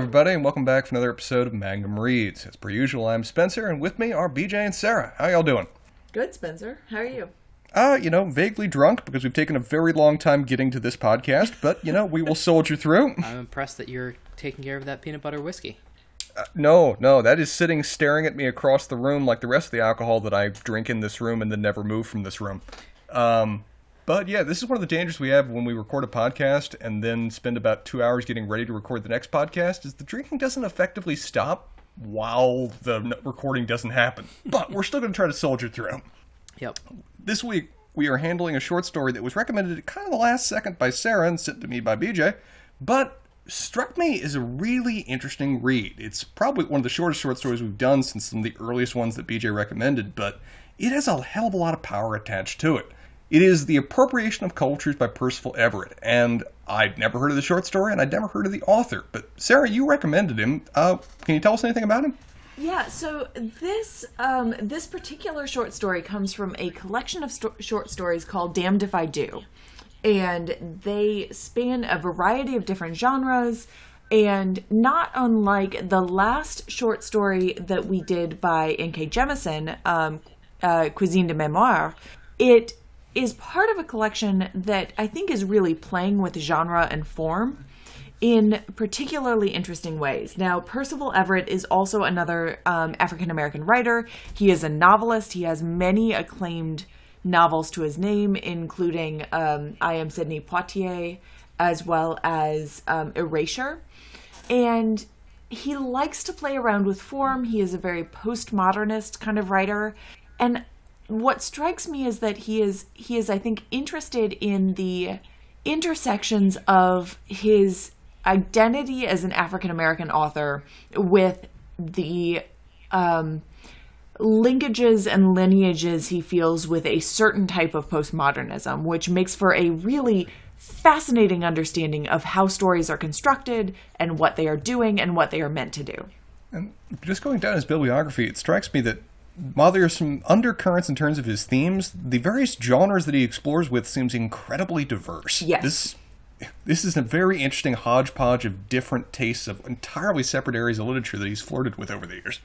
Hello, everybody, and welcome back for another episode of Magnum Reads. As per usual, I'm Spencer, and with me are BJ and Sarah. How y'all doing? Good, Spencer. How are you? Uh, you know, vaguely drunk because we've taken a very long time getting to this podcast, but, you know, we will soldier through. I'm impressed that you're taking care of that peanut butter whiskey. Uh, no, no, that is sitting staring at me across the room like the rest of the alcohol that I drink in this room and then never move from this room. Um, but yeah, this is one of the dangers we have when we record a podcast and then spend about two hours getting ready to record the next podcast is the drinking doesn't effectively stop while the recording doesn't happen. But we're still going to try to soldier through. Yep. This week, we are handling a short story that was recommended at kind of the last second by Sarah and sent to me by BJ, but struck me as a really interesting read. It's probably one of the shortest short stories we've done since some of the earliest ones that BJ recommended, but it has a hell of a lot of power attached to it. It is The Appropriation of Cultures by Percival Everett, and I'd never heard of the short story and I'd never heard of the author. But Sarah, you recommended him. Uh, can you tell us anything about him? Yeah, so this um, this particular short story comes from a collection of sto- short stories called "Damned If I Do," and they span a variety of different genres. And not unlike the last short story that we did by N.K. Jemisin, um, uh, Cuisine des Mémoires, it is part of a collection that I think is really playing with genre and form in particularly interesting ways. Now, Percival Everett is also another um, African American writer. He is a novelist. He has many acclaimed novels to his name, including um, I Am Sidney Poitier, as well as um, Erasure. And he likes to play around with form. He is a very postmodernist kind of writer. And what strikes me is that he is he is I think interested in the intersections of his identity as an African American author with the um, linkages and lineages he feels with a certain type of postmodernism, which makes for a really fascinating understanding of how stories are constructed and what they are doing and what they are meant to do. And just going down his bibliography, it strikes me that while there are some undercurrents in terms of his themes, the various genres that he explores with seems incredibly diverse. Yes. This this is a very interesting hodgepodge of different tastes of entirely separate areas of literature that he's flirted with over the years.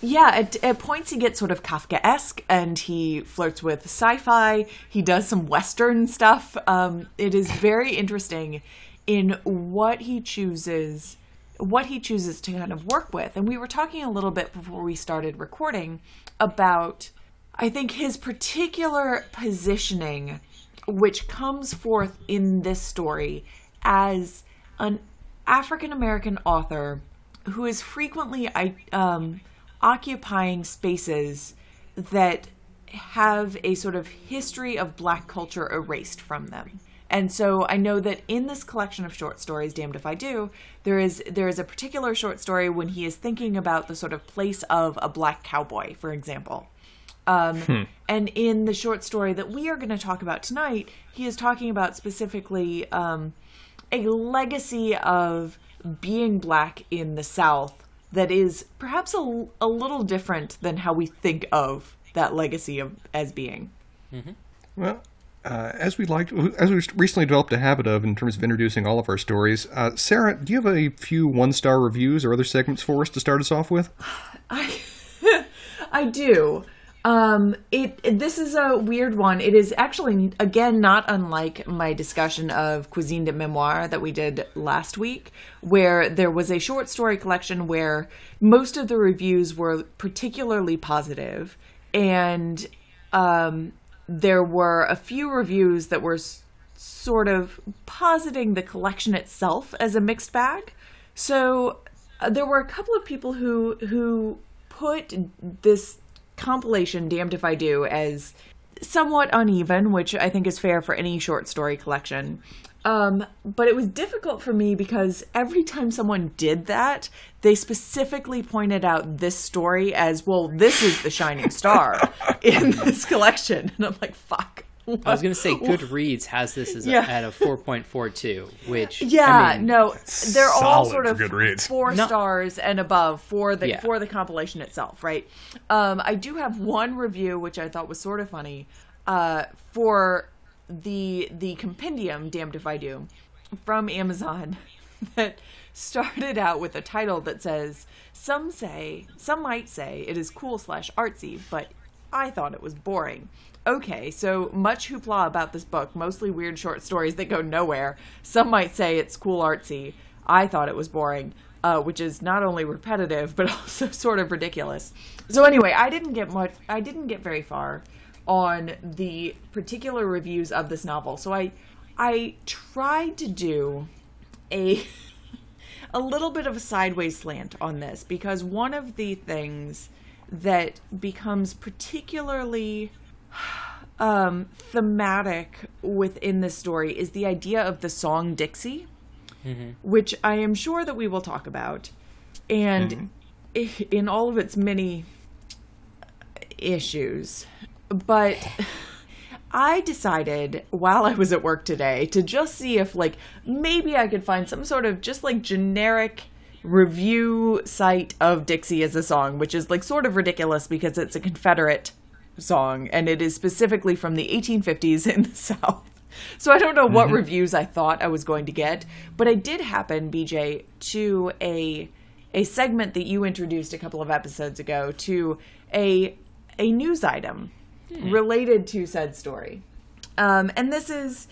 Yeah, at, at points he gets sort of Kafka-esque, and he flirts with sci-fi. He does some Western stuff. Um, it is very interesting in what he chooses what he chooses to kind of work with. And we were talking a little bit before we started recording about, I think, his particular positioning, which comes forth in this story as an African American author who is frequently um, occupying spaces that have a sort of history of black culture erased from them. And so I know that in this collection of short stories, Damned If I Do, there is there is a particular short story when he is thinking about the sort of place of a black cowboy, for example. Um, hmm. And in the short story that we are going to talk about tonight, he is talking about specifically um, a legacy of being black in the South that is perhaps a, a little different than how we think of that legacy of as being. Mm-hmm. Well, uh, as we like, as we recently developed a habit of in terms of introducing all of our stories, uh, Sarah, do you have a few one-star reviews or other segments for us to start us off with? I, I do. Um, it, it, this is a weird one. It is actually again not unlike my discussion of Cuisine des Mémoires that we did last week, where there was a short story collection where most of the reviews were particularly positive, and um, there were a few reviews that were sort of positing the collection itself as a mixed bag. So uh, there were a couple of people who who put this compilation "Damned If I Do" as somewhat uneven, which I think is fair for any short story collection. Um, but it was difficult for me because every time someone did that, they specifically pointed out this story as, well, this is the shining star in this collection. And I'm like, fuck. What? I was going to say Goodreads has this as yeah. a, at a 4.42, which yeah, I mean, no, they're all sort of Goodreads. four no. stars and above for the yeah. for the compilation itself, right? Um, I do have one review which I thought was sort of funny uh, for the the compendium damned if i do from amazon that started out with a title that says, Some say, some might say it is cool slash artsy, but I thought it was boring. Okay, so much hoopla about this book, mostly weird short stories that go nowhere. Some might say it's cool artsy. I thought it was boring, uh, which is not only repetitive but also sort of ridiculous. So anyway, I didn't get much. I didn't get very far on the particular reviews of this novel. So I, I tried to do a a little bit of a sideways slant on this because one of the things that becomes particularly um, thematic within this story is the idea of the song Dixie, mm-hmm. which I am sure that we will talk about, and mm-hmm. in all of its many issues. But I decided while I was at work today to just see if, like, maybe I could find some sort of just like generic review site of Dixie as a song, which is like sort of ridiculous because it's a Confederate song and it is specifically from the 1850s in the South. So I don't know what mm-hmm. reviews I thought I was going to get, but I did happen, BJ, to a a segment that you introduced a couple of episodes ago to a a news item hmm. related to said story. Um, and this is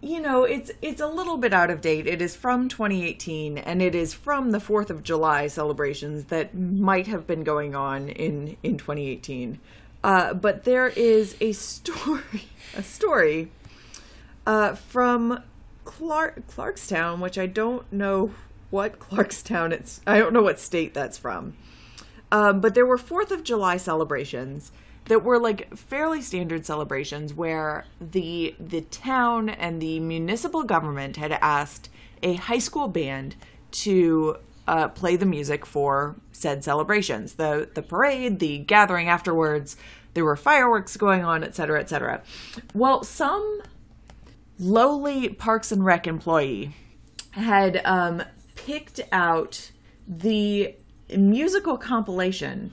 you know, it's it's a little bit out of date. It is from 2018 and it is from the 4th of July celebrations that might have been going on in in 2018. Uh, but there is a story a story uh, from Clark Clarkstown, which I don't know what Clarkstown it's I don't know what state that's from. Um, but there were 4th of July celebrations that were like fairly standard celebrations where the the town and the municipal government had asked a high school band to uh, play the music for said celebrations. The the parade the gathering afterwards there were fireworks going on etc etc well some lowly parks and rec employee had um, picked out the musical compilation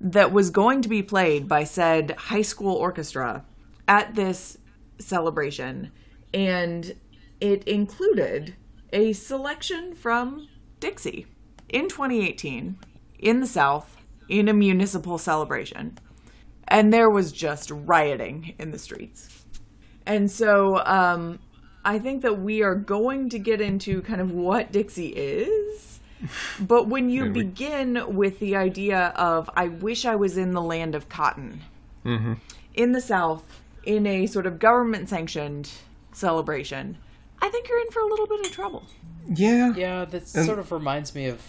that was going to be played by said high school orchestra at this celebration. And it included a selection from Dixie in 2018 in the South in a municipal celebration. And there was just rioting in the streets. And so um, I think that we are going to get into kind of what Dixie is but when you begin with the idea of, I wish I was in the land of cotton, mm-hmm. in the South, in a sort of government sanctioned celebration, I think you're in for a little bit of trouble. Yeah. Yeah, that and... sort of reminds me of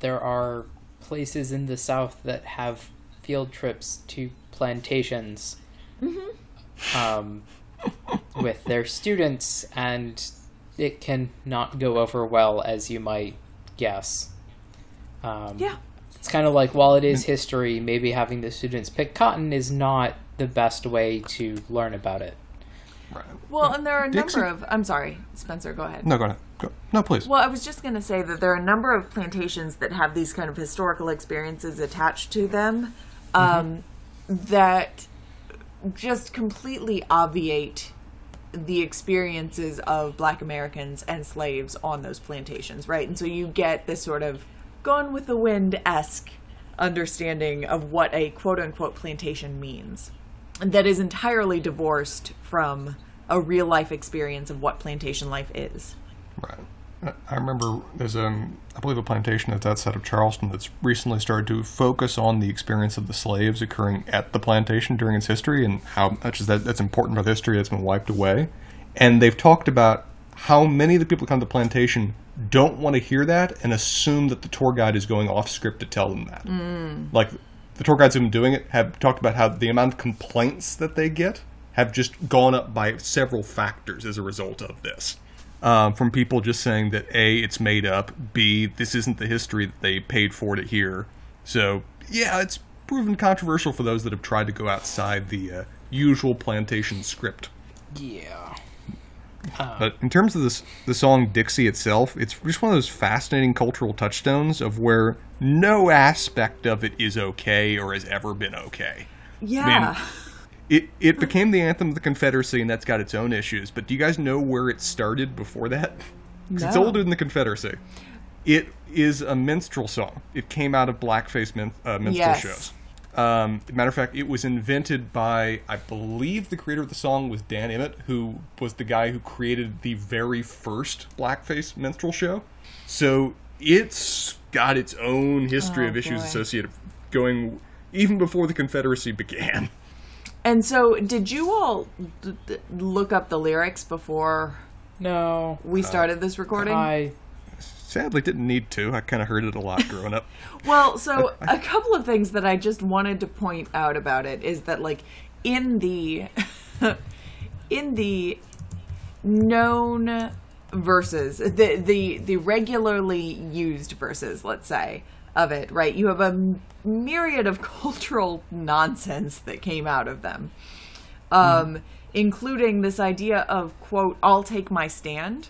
there are places in the South that have field trips to plantations mm-hmm. um, with their students, and it can not go over well as you might guess. Um, yeah. It's kind of like while it is history, maybe having the students pick cotton is not the best way to learn about it. Right. Well, and there are a Dixie. number of. I'm sorry, Spencer. Go ahead. No, go ahead. Go. No, please. Well, I was just going to say that there are a number of plantations that have these kind of historical experiences attached to them um, mm-hmm. that just completely obviate the experiences of black Americans and slaves on those plantations, right? And so you get this sort of gone with the wind esque understanding of what a quote unquote plantation means that is entirely divorced from a real life experience of what plantation life is. Right. I remember there's a, I believe a plantation that's outside of Charleston that's recently started to focus on the experience of the slaves occurring at the plantation during its history and how much is that that's important for the history that's been wiped away. And they've talked about how many of the people who come to the plantation don't want to hear that and assume that the tour guide is going off script to tell them that. Mm. Like the tour guides who've been doing it have talked about how the amount of complaints that they get have just gone up by several factors as a result of this um, from people just saying that A, it's made up, B, this isn't the history that they paid for to hear. So, yeah, it's proven controversial for those that have tried to go outside the uh, usual plantation script. Yeah. Uh, but in terms of this, the song Dixie itself, it's just one of those fascinating cultural touchstones of where no aspect of it is okay or has ever been okay. Yeah. I mean, it it became the anthem of the Confederacy, and that's got its own issues. But do you guys know where it started before that? 'Cause It's No. older than the Confederacy. It is a minstrel song. It came out of blackface min- uh, minstrel Yes. shows. Um, matter of fact, it was invented by, I believe, the creator of the song was Dan Emmett, who was the guy who created the very first blackface minstrel show. So it's got its own history Oh, of issues boy. associated going even before the Confederacy began. And so, did you all d- d- look up the lyrics before No, we uh, started this recording? I Sadly, didn't need to. I kind of heard it a lot growing up. Well, so a couple of things that I just wanted to point out about it is that like in the in the known verses, the the the regularly used verses, let's say, of it, right? You have a myriad of cultural nonsense that came out of them. Um including this idea of quote, "I'll take my stand."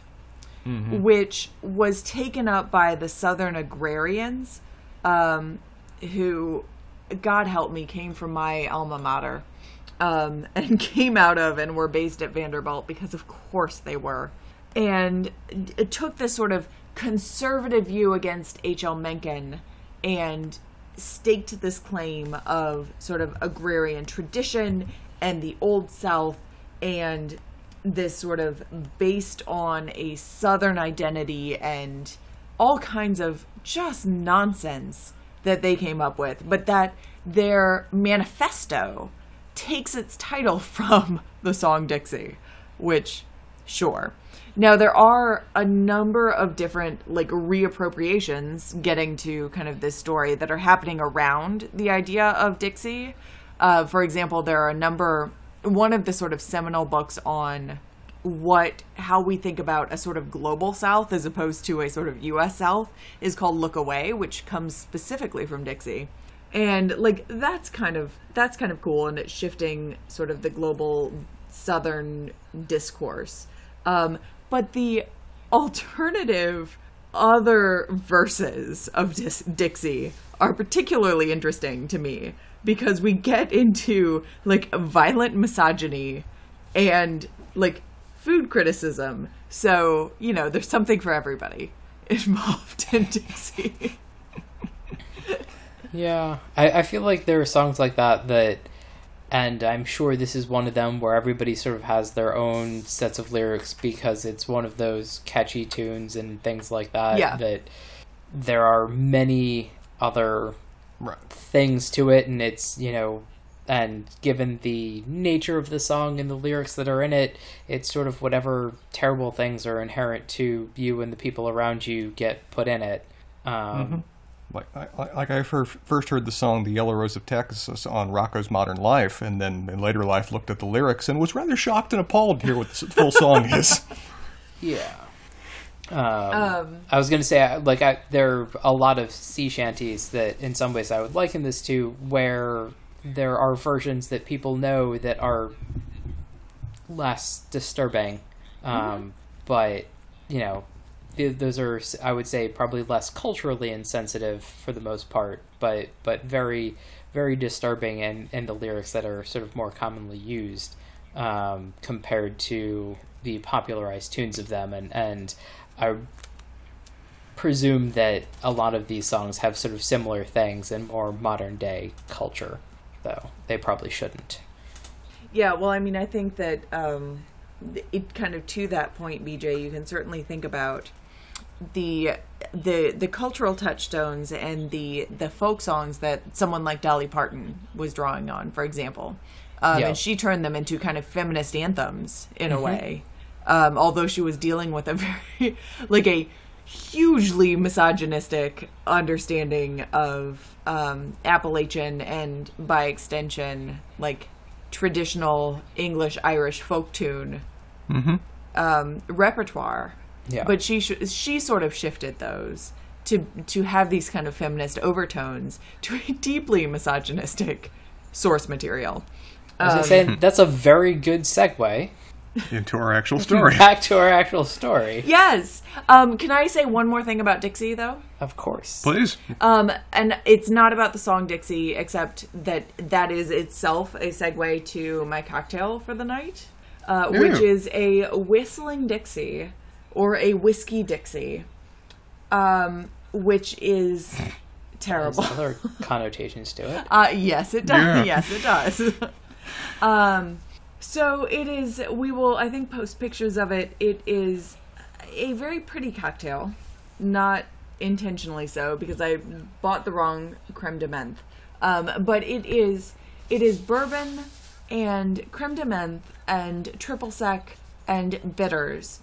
which was taken up by the Southern agrarians, um, who, God help me, came from my alma mater, um, and came out of and were based at Vanderbilt because, of course, they were, and it took this sort of conservative view against H.L. Mencken and staked this claim of sort of agrarian tradition and the Old South and this sort of based on a southern identity and all kinds of just nonsense that they came up with but that their manifesto takes its title from the song Dixie which sure now there are a number of different like reappropriations getting to kind of this story that are happening around the idea of Dixie. Uh, for example there are a number one of the sort of seminal books on what how we think about a sort of global south as opposed to a sort of US south is called Look Away which comes specifically from Dixie. And like that's kind of that's kind of cool and it's shifting sort of the global southern discourse. Um but the alternative other verses of Dixie are particularly interesting to me because we get into like violent misogyny and like food criticism. So, you know, there's something for everybody involved in Dixie. Yeah, I, I feel like there are songs like that that, and I'm sure this is one of them where everybody sort of has their own sets of lyrics because it's one of those catchy tunes and things like that. Yeah. That there are many other Right. things to it, and it's, you know, and given the nature of the song and the lyrics that are in it, it's sort of whatever terrible things are inherent to you and the people around you get put in it. Um, Like, I- like I fir- first heard the song "The Yellow Rose of Texas" on Rocko's Modern Life, and then in later life looked at the lyrics and was rather shocked and appalled to hear what the full song is. Yeah. Um, Um, I was gonna say, like, I, there are a lot of sea shanties that, in some ways, I would liken this to, where there are versions that people know that are less disturbing, um, but you know, th- those are, I would say, probably less culturally insensitive for the most part, but but very, very disturbing, and and the lyrics that are sort of more commonly used um, compared to the popularized tunes of them, and and I presume that a lot of these songs have sort of similar things in more modern day culture, though they probably shouldn't. Yeah, well, I mean, I think that um, it kind of to that point, BJ, you can certainly think about the the the cultural touchstones and the the folk songs that someone like Dolly Parton was drawing on, for example, um, Yeah. and she turned them into kind of feminist anthems in a way. Um, although she was dealing with a very like a hugely misogynistic understanding of um, Appalachian and by extension like traditional English Irish folk tune um, repertoire. Yeah. But she sh- she sort of shifted those to to have these kind of feminist overtones to a deeply misogynistic source material. I was gonna say that's a very good segue Into our actual story. back to our actual story. Yes. Um, can I say one more thing about Dixie though? Of course. Please. Um, and it's not about the song Dixie, except that that is itself a segue to my cocktail for the night, uh, which is a whistling Dixie, or a whiskey Dixie, um, which is terrible. There's other connotations to it. Uh, yes, it does. Yeah. Yes, it does. um, so it is. We will, I think, post pictures of it. It is a very pretty cocktail, not intentionally so because I bought the wrong creme de menthe. Um, but it is. It is bourbon and creme de menthe and triple sec and bitters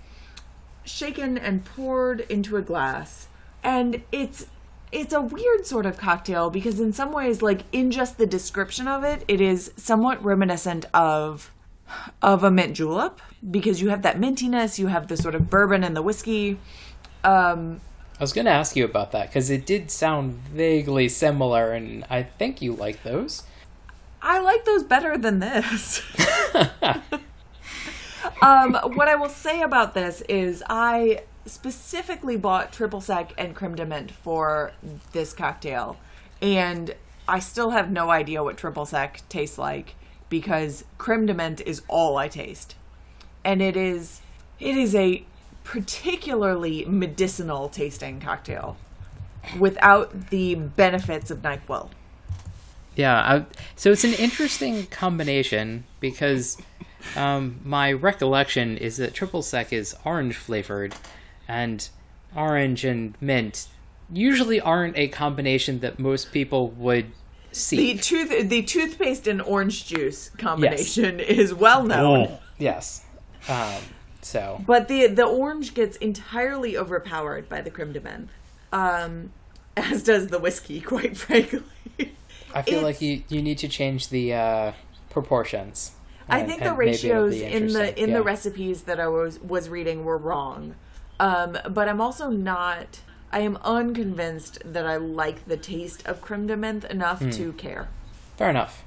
shaken and poured into a glass and it's it's a weird sort of cocktail because in some ways like in just the description of it it is somewhat reminiscent of of a mint julep because you have that mintiness you have the sort of bourbon and the whiskey um I was going to ask you about that because it did sound vaguely similar, and I think you like those. I like those better than this. um, what I will say about this is I specifically bought triple sec and creme de menthe for this cocktail, and I still have no idea what triple sec tastes like because creme de menthe is all I taste, and it is it is a particularly medicinal tasting cocktail without the benefits of Nyquil. Yeah, I, so it's an interesting combination because um, my recollection is that triple sec is orange flavored, and orange and mint usually aren't a combination that most people would see. The see. tooth the toothpaste and orange juice combination is well known. Oh, yes. Um, so But the the orange gets entirely overpowered by the creme de menthe. Um as does the whiskey, quite frankly. I feel It's- like you, you need to change the uh, proportions. I think the ratios in the in yeah. the recipes that I was was reading were wrong. Um, but I'm also not I am unconvinced that I like the taste of creme de menthe enough Hmm. to care. Fair enough.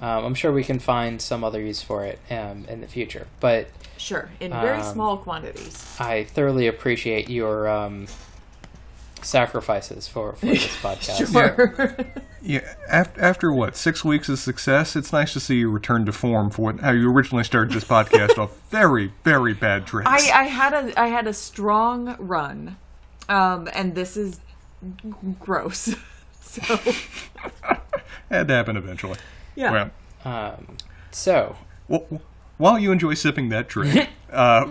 Um, I'm sure we can find some other use for it um, in the future, but Sure, in very Um, small quantities. I thoroughly appreciate your um, sacrifices for, for this podcast. Sure. yeah. After, after what six weeks of success, it's nice to see you return to form for what, how you originally started this podcast off very, very bad tricks. I, I had a I had a strong run, um, and this is g- gross. so Had to happen eventually. yeah, Well, Um, so, Well, while you enjoy sipping that drink, uh,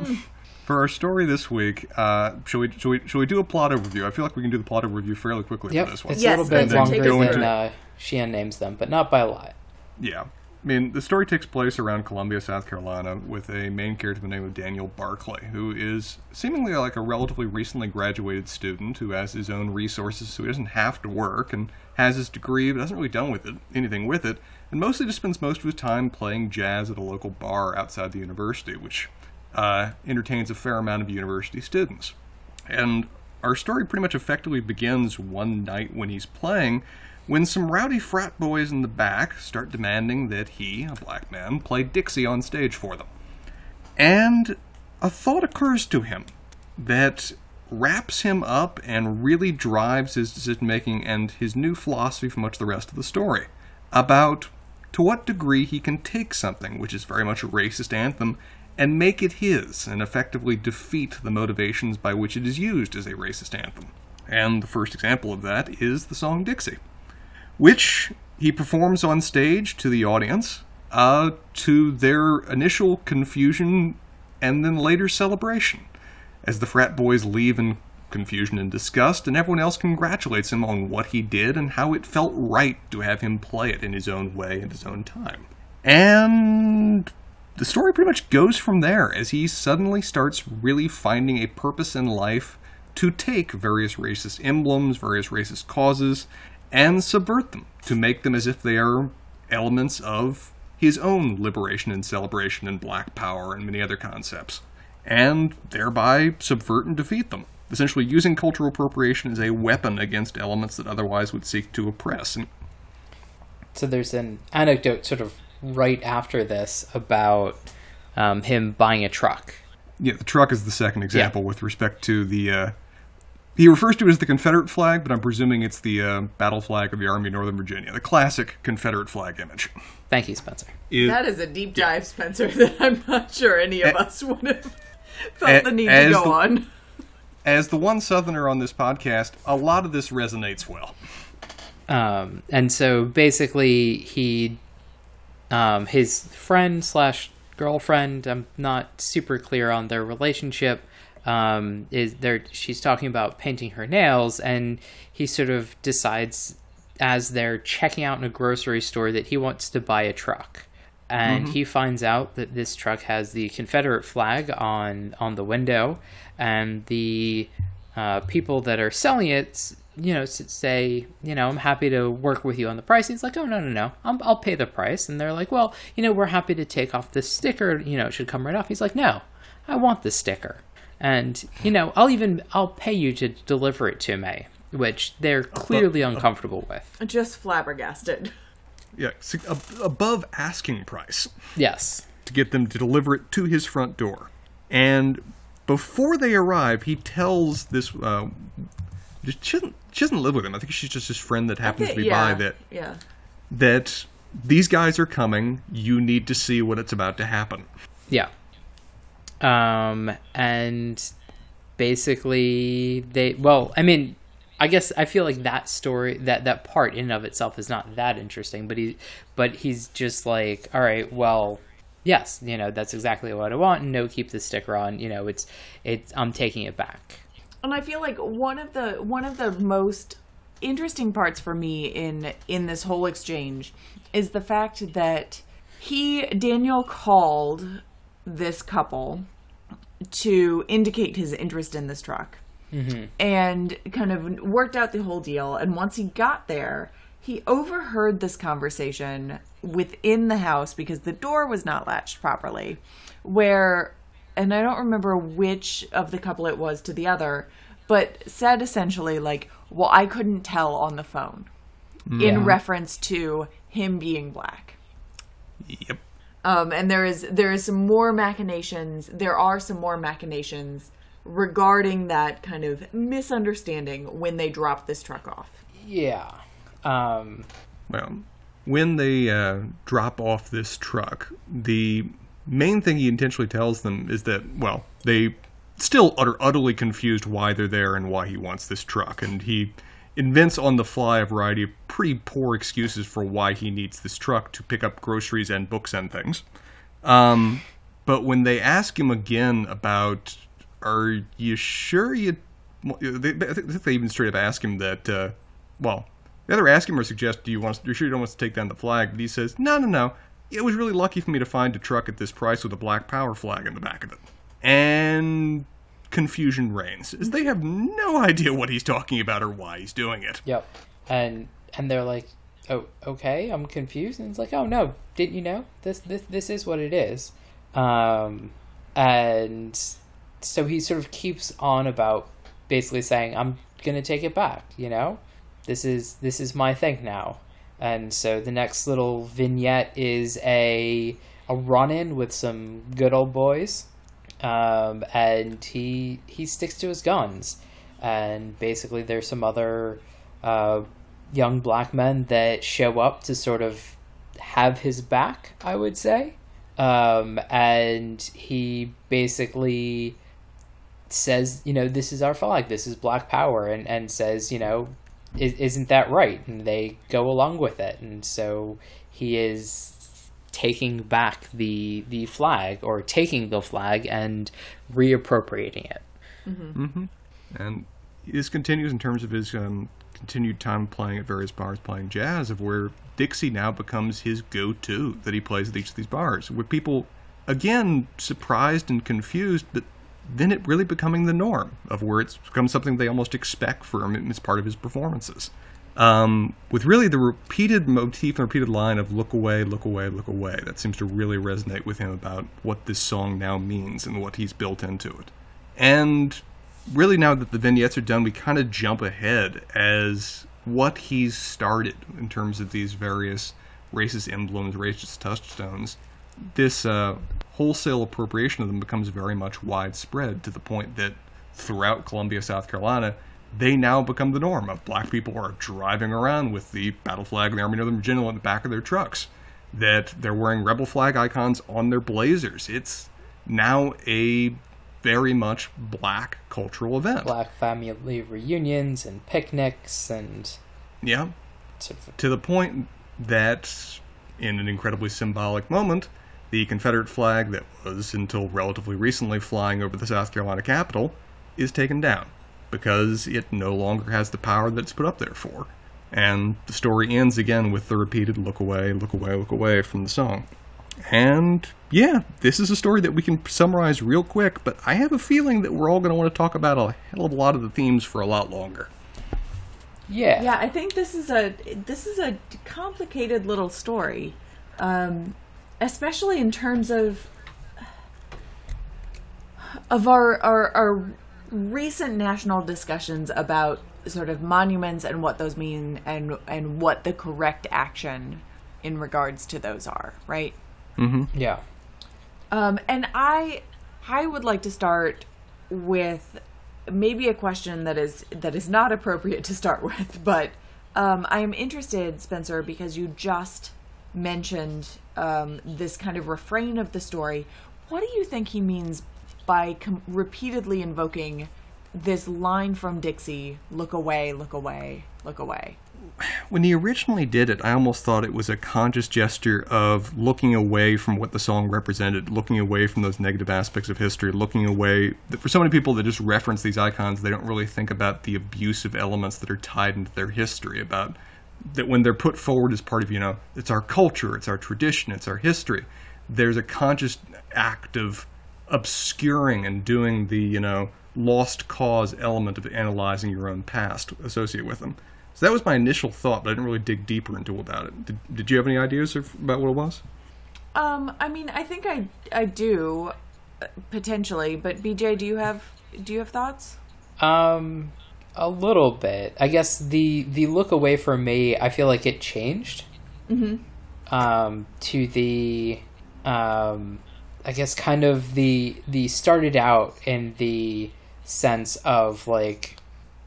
for our story this week, uh, shall we, shall we shall we do a plot overview? I feel like we can do the plot overview fairly quickly yep, for this one. it's Yes, a little bit longer than through uh, Sheehan names them, but not by a lot. Yeah. I mean, the story takes place around Columbia, South Carolina, with a main character by the name of Daniel Barclay, who is seemingly like a relatively recently graduated student who has his own resources, so he doesn't have to work, and has his degree, but hasn't really done with it anything with it, and mostly just spends most of his time playing jazz at a local bar outside the university, which uh, entertains a fair amount of university students. And our story pretty much effectively begins one night when he's playing, when some rowdy frat boys in the back start demanding that he, a black man, play Dixie on stage for them. And a thought occurs to him that wraps him up and really drives his decision making and his new philosophy for much of the rest of the story about to what degree he can take something, which is very much a racist anthem, and make it his and effectively defeat the motivations by which it is used as a racist anthem. And the first example of that is the song Dixie, which he performs on stage to the audience, uh, to their initial confusion and then later celebration, as the frat boys leave in confusion and disgust, and everyone else congratulates him on what he did and how it felt right to have him play it in his own way and his own time. And the story pretty much goes from there as he suddenly starts really finding a purpose in life to take various racist emblems, various racist causes, and subvert them to make them as if they are elements of his own liberation and celebration and black power and many other concepts, and thereby subvert and defeat them. Essentially, using cultural appropriation as a weapon against elements that otherwise would seek to oppress. So there's an anecdote sort of right after this about um, him buying a truck. Yeah, the truck is the second example with respect to the. Uh, he refers to it as the Confederate flag, but I'm presuming it's the uh, battle flag of the Army of Northern Virginia, the classic Confederate flag image. Thank you, Spencer. Is- that is a deep dive, Spencer. That I'm not sure any of us would have. Felt the need to go the- on. As the one Southerner on this podcast, a lot of this resonates well. Um, and so basically, he, um, his friend slash girlfriend, I'm not super clear on their relationship. Um, is there? She's talking about painting her nails, and he sort of decides as they're checking out in a grocery store that he wants to buy a truck. And he finds out that this truck has the Confederate flag on on the window, and the uh, people that are selling it, you know, say, you know, I'm happy to work with you on the price. He's like, oh no, no, no, I'm, I'll pay the price. And they're like, well, you know, we're happy to take off this sticker. You know, it should come right off. He's like, no, I want the sticker, and you know, I'll even I'll pay you to deliver it to me, which they're clearly uncomfortable with. Just flabbergasted. Yeah, si- ab- above asking price Yes. to get them to deliver it to his front door. And before they arrive, he tells this. Uh, she doesn't. She doesn't live with him. I think she's just his friend that happens to be yeah. by. That Yeah. that these guys are coming. You need to see what it's about to happen. Yeah. Um, and basically they well, I mean, I guess I feel like that story that that part in and of itself is not that interesting, but he but he's just like, all right, well, yes, you know, that's exactly what I want. No, keep the sticker on. You know, it's it's I'm taking it back. And I feel like one of the one of the most interesting parts for me in in this whole exchange is the fact that he Daniel called this couple to indicate his interest in this truck mm-hmm. and kind of worked out the whole deal. And once he got there he overheard this conversation within the house because the door was not latched properly where and I don't remember which of the couple it was to the other, but said essentially like, "Well, I couldn't tell on the phone," in reference to him being black. Yep. Um, and there is there is some more machinations. There are some more machinations regarding that kind of misunderstanding when they drop this truck off. Yeah. Um, Well, when they uh, drop off this truck, the main thing he intentionally tells them is that, well, they still utter, utterly confused why they're there and why he wants this truck. And he invents on the fly a variety of pretty poor excuses for why he needs this truck to pick up groceries and books and things. Um, but when they ask him again about, are you sure you. They, I think they even straight up ask him that, uh, well, they either ask him or suggest, "Do you want? You're sure you don't want to take down the flag?" But he says, "No, no, no. It was really lucky for me to find a truck at this price with a Black Power flag in the back of it." And confusion reigns, as they have no idea what he's talking about or why he's doing it. Yep. And and they're like, "Oh, okay, I'm confused." And it's like, "Oh no, didn't you know? This this this is what it is." Um and so he sort of keeps on about basically saying, "I'm going to take it back, you know? This is this is my thing now." And so the next little vignette is a a run-in with some good old boys. Um, and he he sticks to his guns and basically there's some other uh, young black men that show up to sort of have his back, I would say. Um, and he basically says, you know, this is our flag, this is Black Power, and, and says, you know, isn't that right? And they go along with it. And so he is taking back the the flag or taking the flag and reappropriating it. And this continues in terms of his um, continued time playing at various bars, playing jazz, of where Dixie now becomes his go-to that he plays at each of these bars, with people again surprised and confused, but then it really becoming the norm of where it's become something they almost expect for him as part of his performances. Um, with really the repeated motif and repeated line of "look away, look away, look away," that seems to really resonate with him about what this song now means and what he's built into it. And really now that the vignettes are done, we kind of jump ahead as what he's started in terms of these various racist emblems, racist touchstones. This uh, wholesale appropriation of them becomes very much widespread to the point that throughout Columbia, South Carolina, they now become the norm of black people are driving around with the battle flag of the Army of Northern Virginia on the back of their trucks. That they're wearing rebel flag icons on their blazers. It's now a very much black cultural event. Black family reunions and picnics and Yeah, to the point that, in an incredibly symbolic moment, the Confederate flag that was until relatively recently flying over the South Carolina Capitol is taken down because it no longer has the power that it's put up there for. And the story ends again with the repeated look away, look away, look away from the song. And yeah, this is a story that we can summarize real quick, but I have a feeling that we're all going to want to talk about a hell of a lot of the themes for a lot longer. yeah. Yeah, I think this is a this is a complicated little story, um, especially in terms of of our, our our recent national discussions about sort of monuments and what those mean and and what the correct action in regards to those are, right? Yeah. Um, and I, I would like to start with maybe a question that is that is not appropriate to start with, but um, I am interested, Spencer, because you just mentioned um, this kind of refrain of the story. What do you think he means by com- repeatedly invoking this line from Dixie? Look away, look away, look away. when he originally did it, I almost thought it was a conscious gesture of looking away from what the song represented, looking away from those negative aspects of history, looking away. For so many people that just reference these icons, they don't really think about the abusive elements that are tied into their history. About that when they're put forward as part of, you know, it's our culture, it's our tradition, it's our history. There's a conscious act of obscuring and doing the, you know, lost cause element of analyzing your own past associated with them. So that was my initial thought, but I didn't really dig deeper into about it. Did, did you have any ideas about what it was? Um, I mean, I think I I do uh, potentially, but BJ, do you have do you have thoughts? Um, a little bit. I guess the the look away from me. I feel like it changed. Mm-hmm. Um, to the, um, I guess kind of the the started out in the sense of like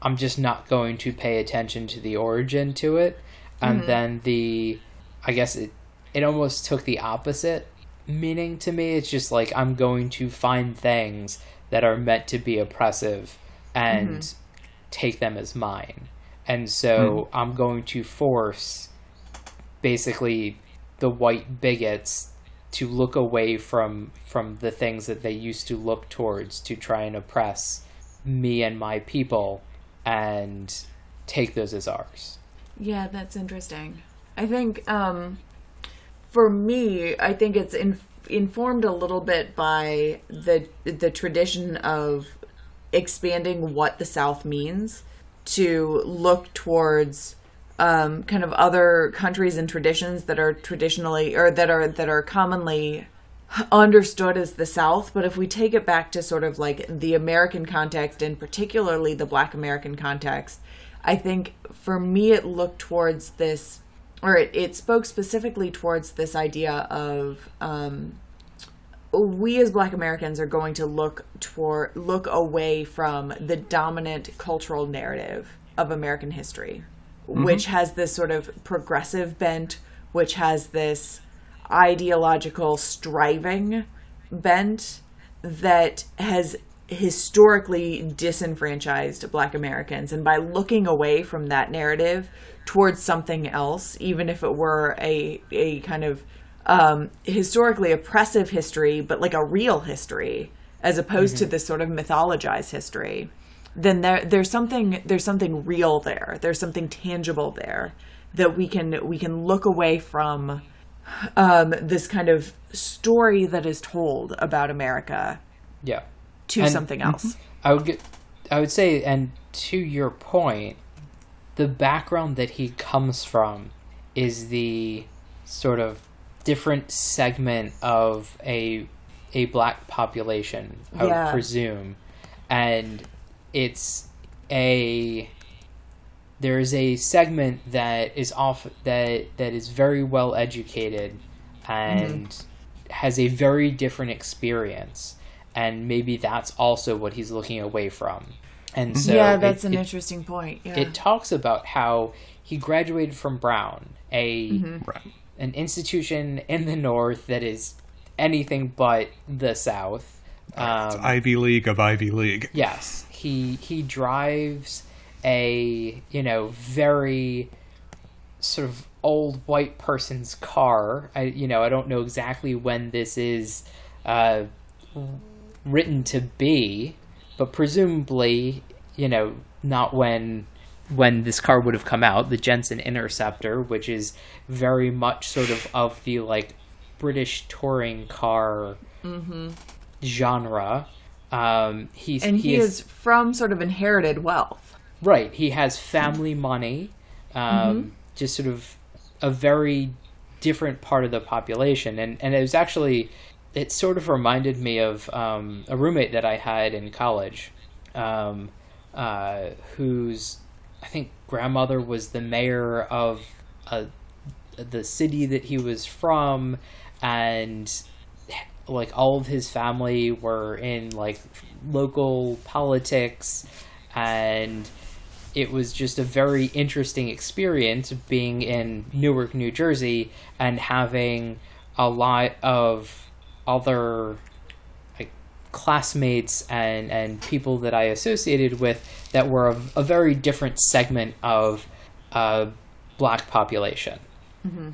I'm just not going to pay attention to the origin to it, and then the, I guess it it almost took the opposite meaning to me. It's just like I'm going to find things that are meant to be oppressive and take them as mine. And so I'm going to force basically the white bigots to look away from from the things that they used to look towards to try and oppress me and my people and take those as ours. Yeah, that's interesting. I think um, for me, I think it's in, informed a little bit by the the tradition of expanding what the South means to look towards um, kind of other countries and traditions that are traditionally or that are that are commonly understood as the South, but if we take it back to sort of like the American context and particularly the Black American context, I think for me it looked towards this, or it, it spoke specifically towards this idea of um, we as Black Americans are going to look toward look away from the dominant cultural narrative of American history, mm-hmm. which has this sort of progressive bent, which has this ideological striving bent that has historically disenfranchised black americans. And by looking away from that narrative towards something else even if it were a a kind of um, historically oppressive history but like a real history as opposed to this sort of mythologized history then there there's something there's something real there there's something tangible there that we can we can look away from um, this kind of story that is told about America Yeah. to And- something else. I would get, I would say, and to your point, the background that he comes from is the sort of different segment of a a black population, I Yeah. would presume, and it's a there is a segment that is off that that is very well educated mm-hmm. and has a very different experience and maybe that's also what he's looking away from and so yeah, it- that's an it, interesting point. Yeah. it talks about how he graduated from brown a mm-hmm. Right. An institution in the north that is anything but the south Um, It's Ivy League of Ivy League. Yes, he he drives a you know very sort of old white person's car. I you know I don't know exactly when this is uh, written to be, but presumably you know not when when this car would have come out, the Jensen Interceptor, which is very much sort of of the like British touring car genre. Um, he's and he, is, from sort of inherited wealth. Right. He has family money, um, just sort of a very different part of the population. And, and it was actually, it sort of reminded me of um, a roommate that I had in college um, uh, whose, I think, grandmother was the mayor of a, the city that he was from. And like all of his family were in like local politics and it was just a very interesting experience being in Newark, New Jersey and having a lot of other like classmates and and people that I associated with that were of a very different segment of uh, black population.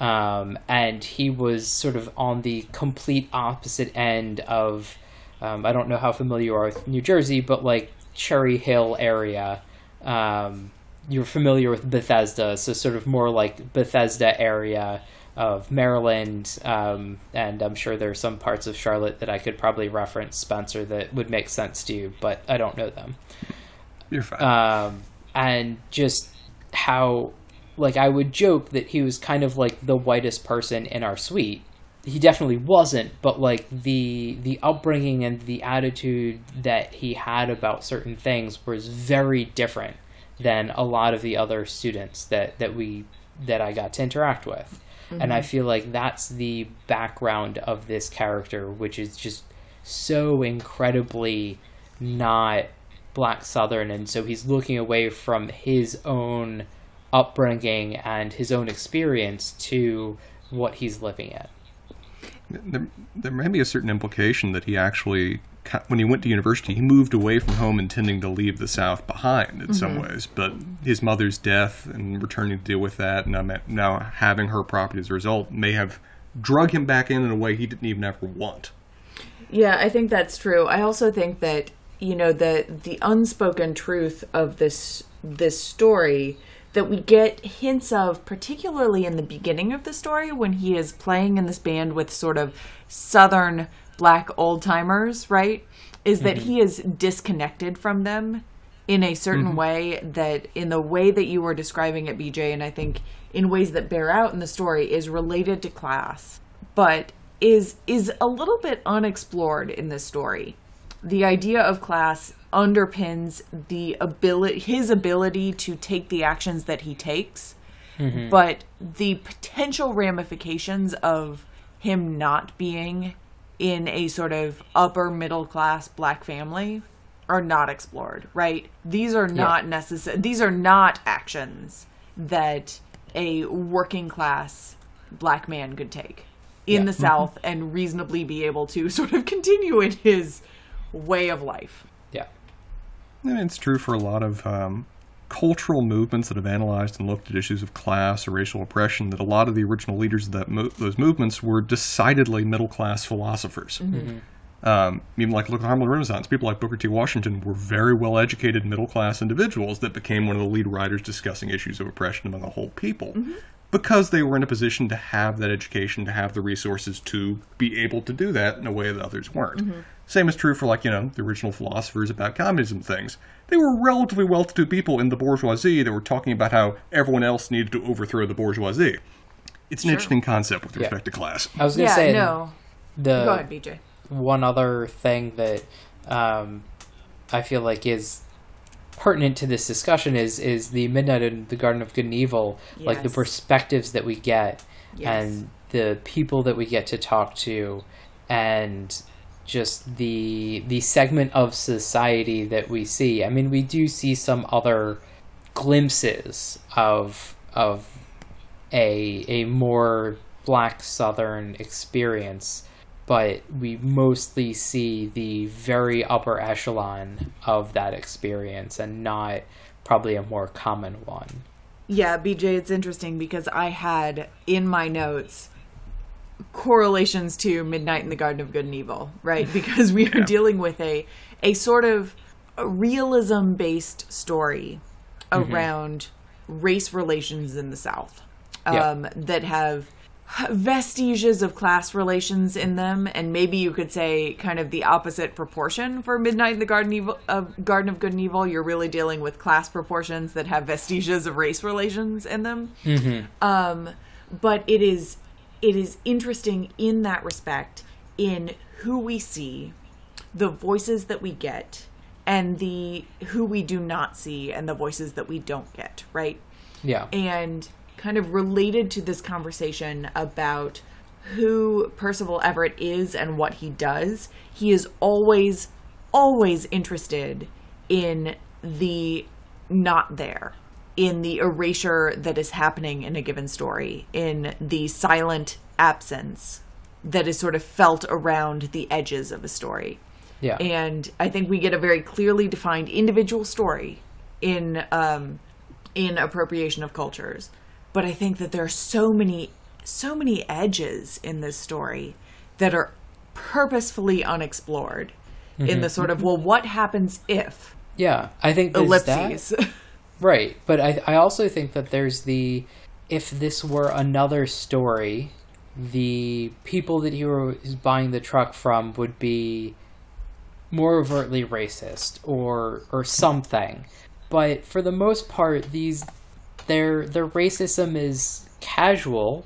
Um, and he was sort of on the complete opposite end of um, I don't know how familiar you are with New Jersey, but like Cherry Hill area. Um, you're familiar with Bethesda, so sort of more like Bethesda area of Maryland, um, and I'm sure there are some parts of Charlotte that I could probably reference Spencer that would make sense to you, but I don't know them You're fine. um, and just how like I would joke that he was kind of like the whitest person in our suite. He definitely wasn't, but like the the upbringing and the attitude that he had about certain things was very different than a lot of the other students that that we that I got to interact with. And I feel like that's the background of this character, which is just so incredibly not black southern and so he's looking away from his own upbringing and his own experience to what he's living in there, there may be a certain implication that he actually, when he went to university, he moved away from home intending to leave the South behind in some mm-hmm. ways. But his mother's death and returning to deal with that, and now- now having her property as a result, may have drug him back in in a way he didn't even ever want. Yeah, I think that's true. I also think that you know the the unspoken truth of this this story that we get hints of particularly in the beginning of the story when he is playing in this band with sort of southern black old timers, right? Is that mm-hmm. he is disconnected from them in a certain mm-hmm. way that in the way that you were describing it BJ and I think in ways that bear out in the story is related to class but is is a little bit unexplored in this story. The idea of class underpins the ability his ability to take the actions that he takes, mm-hmm. but the potential ramifications of him not being in a sort of upper middle class black family are not explored, right? These are not necessary these are not actions that a working class black man could take in Yeah. the mm-hmm. South and reasonably be able to sort of continue in his way of life. yeah And it's true for a lot of um, cultural movements that have analyzed and looked at issues of class or racial oppression. That a lot of the original leaders of that mo- those movements were decidedly middle class philosophers. Um, even like look at the Harlem Renaissance, people like Booker T. Washington were very well educated middle class individuals that became one of the lead writers discussing issues of oppression among a whole people. Because they were in a position to have that education, to have the resources to be able to do that in a way that others weren't. Same is true for like, you know, the original philosophers about communism things. They were relatively well to do people in the bourgeoisie that were talking about how everyone else needed to overthrow the bourgeoisie. It's an interesting concept with respect to class. I was gonna Yeah, say no. the Go ahead, BJ. one other thing that um, I feel like is pertinent to this discussion is is the Midnight in the Garden of Good and Evil, like the perspectives that we get Yes. and the people that we get to talk to, and just the the segment of society that we see. I mean, we do see some other glimpses of of a a more black southern experience but we mostly see the very upper echelon of that experience and not probably a more common one. Yeah, BJ, it's interesting because I had in my notes correlations to Midnight in the Garden of Good and Evil, right? Because we are dealing with a a sort of realism based story around race relations in the South Yeah. um, that have vestiges of class relations in them, and maybe you could say kind of the opposite proportion for Midnight in the Garden Evil, of Garden of Good and Evil. You're really dealing with class proportions that have vestiges of race relations in them. Um, but it is it is interesting in that respect in who we see, the voices that we get, and the who we do not see and the voices that we don't get. Right Yeah. and kind of related to this conversation about who Percival Everett is and what he does, he is always, always interested in the not there, in the erasure that is happening in a given story, in the silent absence that is sort of felt around the edges of a story. yeah. And I think we get a very clearly defined individual story in um, in appropriation of cultures. But I think that there are so many so many edges in this story that are purposefully unexplored in mm-hmm. the sort of well what happens if yeah. I think there's that. ellipses Right, but I I also think that there's the if this were another story, the people that he was buying the truck from would be more overtly racist or or something. But for the most part, these their their racism is casual,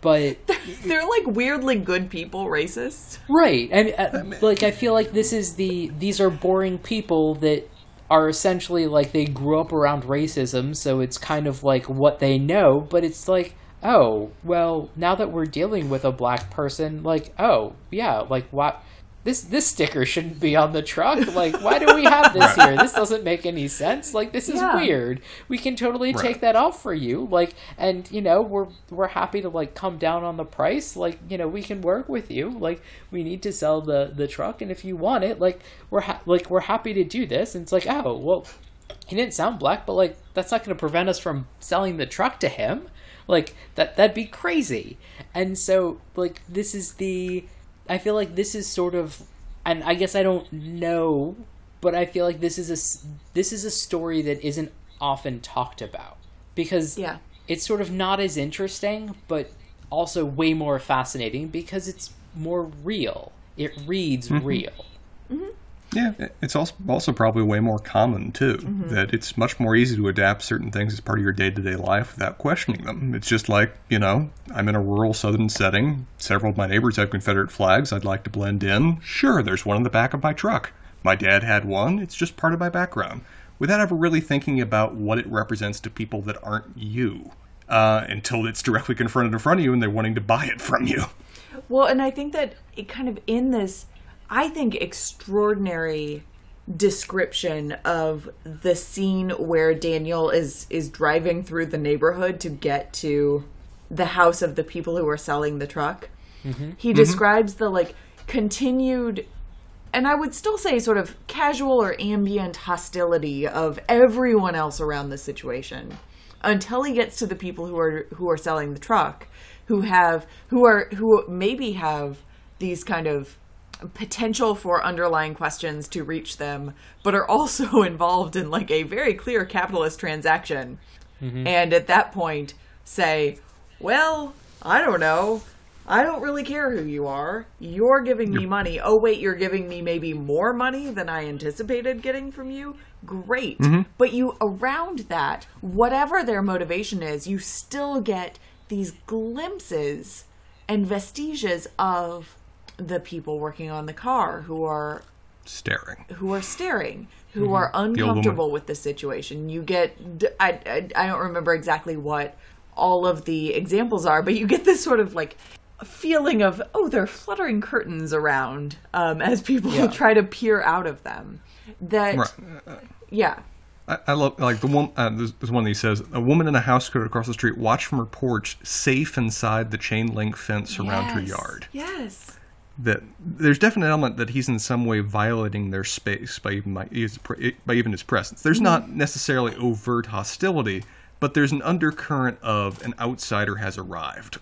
but they're like weirdly good people racist. Right, and uh, like I feel like this is the these are boring people that are essentially like they grew up around racism, so it's kind of like what they know, but it's like, oh, well, now that we're dealing with a black person, like, oh, yeah, like what this this sticker shouldn't be on the truck. Like, why do we have this here? This doesn't make any sense. Like, this is Yeah. weird. We can totally Right. take that off for you. Like, and you know, we're we're happy to like come down on the price. Like, you know, we can work with you. Like, we need to sell the the truck, and if you want it, like, we're ha- like we're happy to do this. And it's like, oh, well, he didn't sound black, but like that's not going to prevent us from selling the truck to him. Like that that'd be crazy. And so like this is the I feel like this is sort of and I guess I don't know, but I feel like this is a s- this is a story that isn't often talked about because Yeah. it's sort of not as interesting, but also way more fascinating because it's more real. It reads mm-hmm. real. Mm-hmm. Yeah, it's also also probably way more common too. That it's much more easy to adapt certain things as part of your day to day life without questioning them. It's just like you know, I'm in a rural southern setting. Several of my neighbors have Confederate flags. I'd like to blend in. Sure, there's one in the back of my truck. My dad had one. It's just part of my background. Without ever really thinking about what it represents to people that aren't you, uh, until it's directly confronted in front of you and they're wanting to buy it from you. Well, and I think that it kind of in this, I think, extraordinary description of the scene where Daniel is is driving through the neighborhood to get to the house of the people who are selling the truck. Mm-hmm. He mm-hmm. describes the like continued and I would still say sort of casual or ambient hostility of everyone else around the situation until he gets to the people who are who are selling the truck who have who are who maybe have these kind of potential for underlying questions to reach them but are also involved in like a very clear capitalist transaction mm-hmm. and at that point say well i don't know I don't really care who you are. You're giving me money. Oh, wait, you're giving me maybe more money than I anticipated getting from you? Great. Mm-hmm. But you, around that, whatever their motivation is, you still get these glimpses and vestiges of the people working on the car who are Staring. who are staring, who are uncomfortable with the situation. You get—I don't remember exactly what all of the examples are, but you get this sort of like feeling of, oh, they're fluttering curtains around um, as people Yeah. try to peer out of them. That, Right. yeah. I, I love like the one. Uh, there's, there's one that he says a woman in a house coat across the street watched from her porch, safe inside the chain link fence around her yard. Yes. That there's definite element that he's in some way violating their space by even by his, by even his presence. There's not necessarily overt hostility, but there's an undercurrent of an outsider has arrived.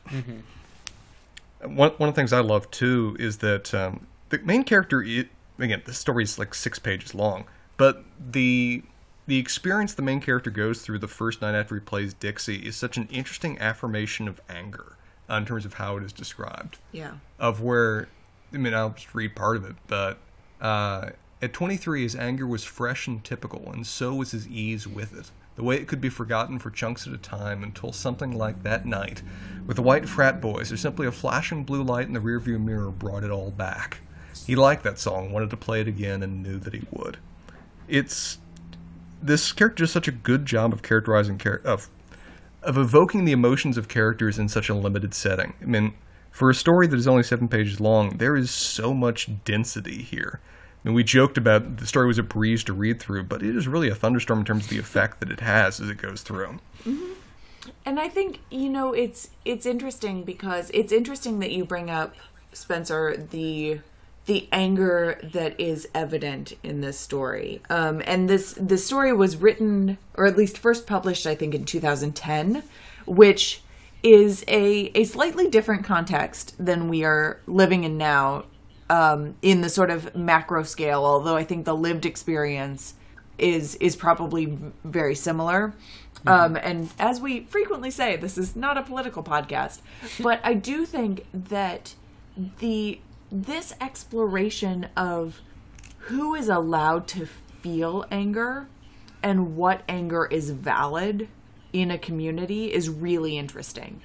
One one of the things I love too is that um, the main character. again, the story is like six pages long, but the the experience the main character goes through the first night after he plays Dixie is such an interesting affirmation of anger uh, in terms of how it is described Yeah. of where I mean I'll just read part of it, but uh, at 23 his anger was fresh and typical, and so was his ease with it. The way it could be forgotten for chunks at a time until something like that night, with the white frat boys, or simply a flashing blue light in the rearview mirror brought it all back. He liked that song, wanted to play it again, and knew that he would. It's this character does such a good job of characterizing char- of of evoking the emotions of characters in such a limited setting. I mean, for a story that is only seven pages long, there is so much density here. I mean, we joked about the story was a breeze to read through, but it is really a thunderstorm in terms of the effect that it has as it goes through. And I think you know it's it's interesting because it's interesting that you bring up Spencer the the anger that is evident in this story. Um, and this this story was written or at least first published I think in 2010, which is a a slightly different context than we are living in now um, in the sort of macro scale. Although I think the lived experience is is probably very similar. Um, and as we frequently say, this is not a political podcast, but I do think that the this exploration of who is allowed to feel anger and what anger is valid in a community is really interesting.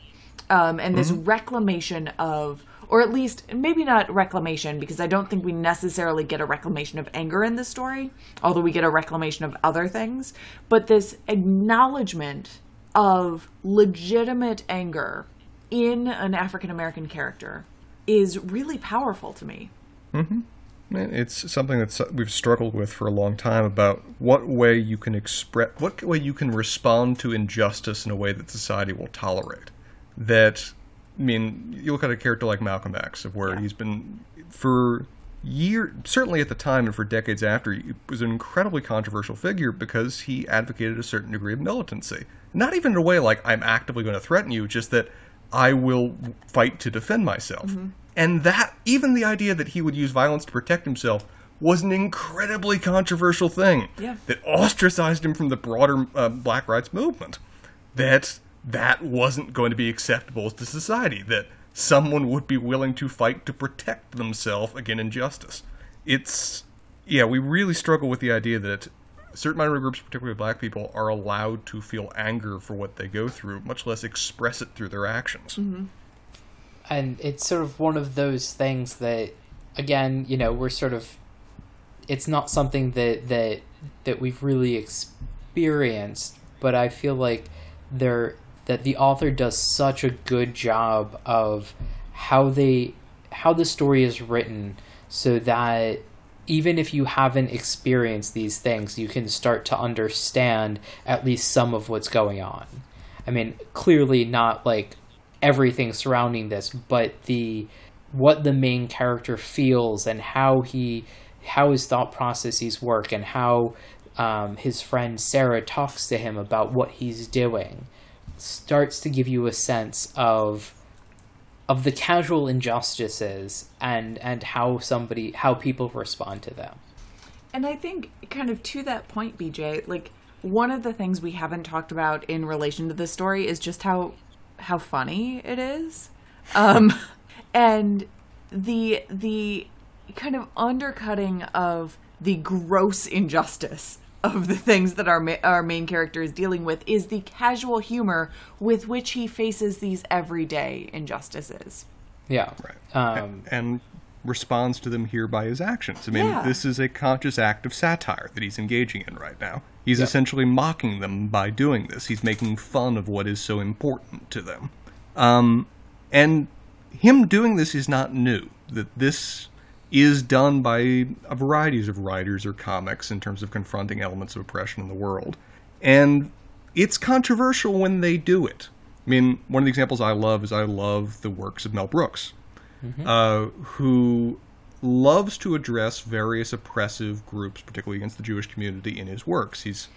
Um, and this reclamation of, or at least maybe not reclamation, because I don't think we necessarily get a reclamation of anger in this story, although we get a reclamation of other things, but this acknowledgement of legitimate anger in an African American character is really powerful to me. It's something that uh, we've struggled with for a long time about what way you can express, what way you can respond to injustice in a way that society will tolerate. That, I mean, you look at a character like Malcolm X, of where Yeah. he's been for years, certainly at the time and for decades after, he was an incredibly controversial figure because he advocated a certain degree of militancy. Not even in a way like I'm actively going to threaten you, just that I will fight to defend myself. And that, even the idea that he would use violence to protect himself, was an incredibly controversial thing Yeah. that ostracized him from the broader uh, black rights movement. That that wasn't going to be acceptable to society. That someone would be willing to fight to protect themselves against injustice. It's yeah, we really struggle with the idea that certain minority groups, particularly black people, are allowed to feel anger for what they go through, much less express it through their actions. Mm-hmm. and it's sort of one of those things that again you know we're sort of it's not something that that that we've really experienced but i feel like there that the author does such a good job of how they how the story is written so that even if you haven't experienced these things you can start to understand at least some of what's going on. I mean clearly not like everything surrounding this, but the what the main character feels and how he how his thought processes work and how um, his friend Sarah talks to him about what he's doing starts to give you a sense of of the casual injustices and and how somebody how people respond to them. And I think, kind of to that point, BJ, like one of the things we haven't talked about in relation to this story is just how how funny it is, um, and the the kind of undercutting of the gross injustice of the things that our ma- our main character is dealing with is the casual humor with which he faces these everyday injustices. Yeah. Um, and responds to them here by his actions. I mean, Yeah. this is a conscious act of satire that he's engaging in right now. He's essentially mocking them by doing this. He's making fun of what is so important to them. Um, and him doing this is not new. That this is done by a varieties of writers or comics in terms of confronting elements of oppression in the world. And it's controversial when they do it. I mean, one of the examples I love is I love the works of Mel Brooks uh, who loves to address various oppressive groups, particularly against the Jewish community, in his works. He's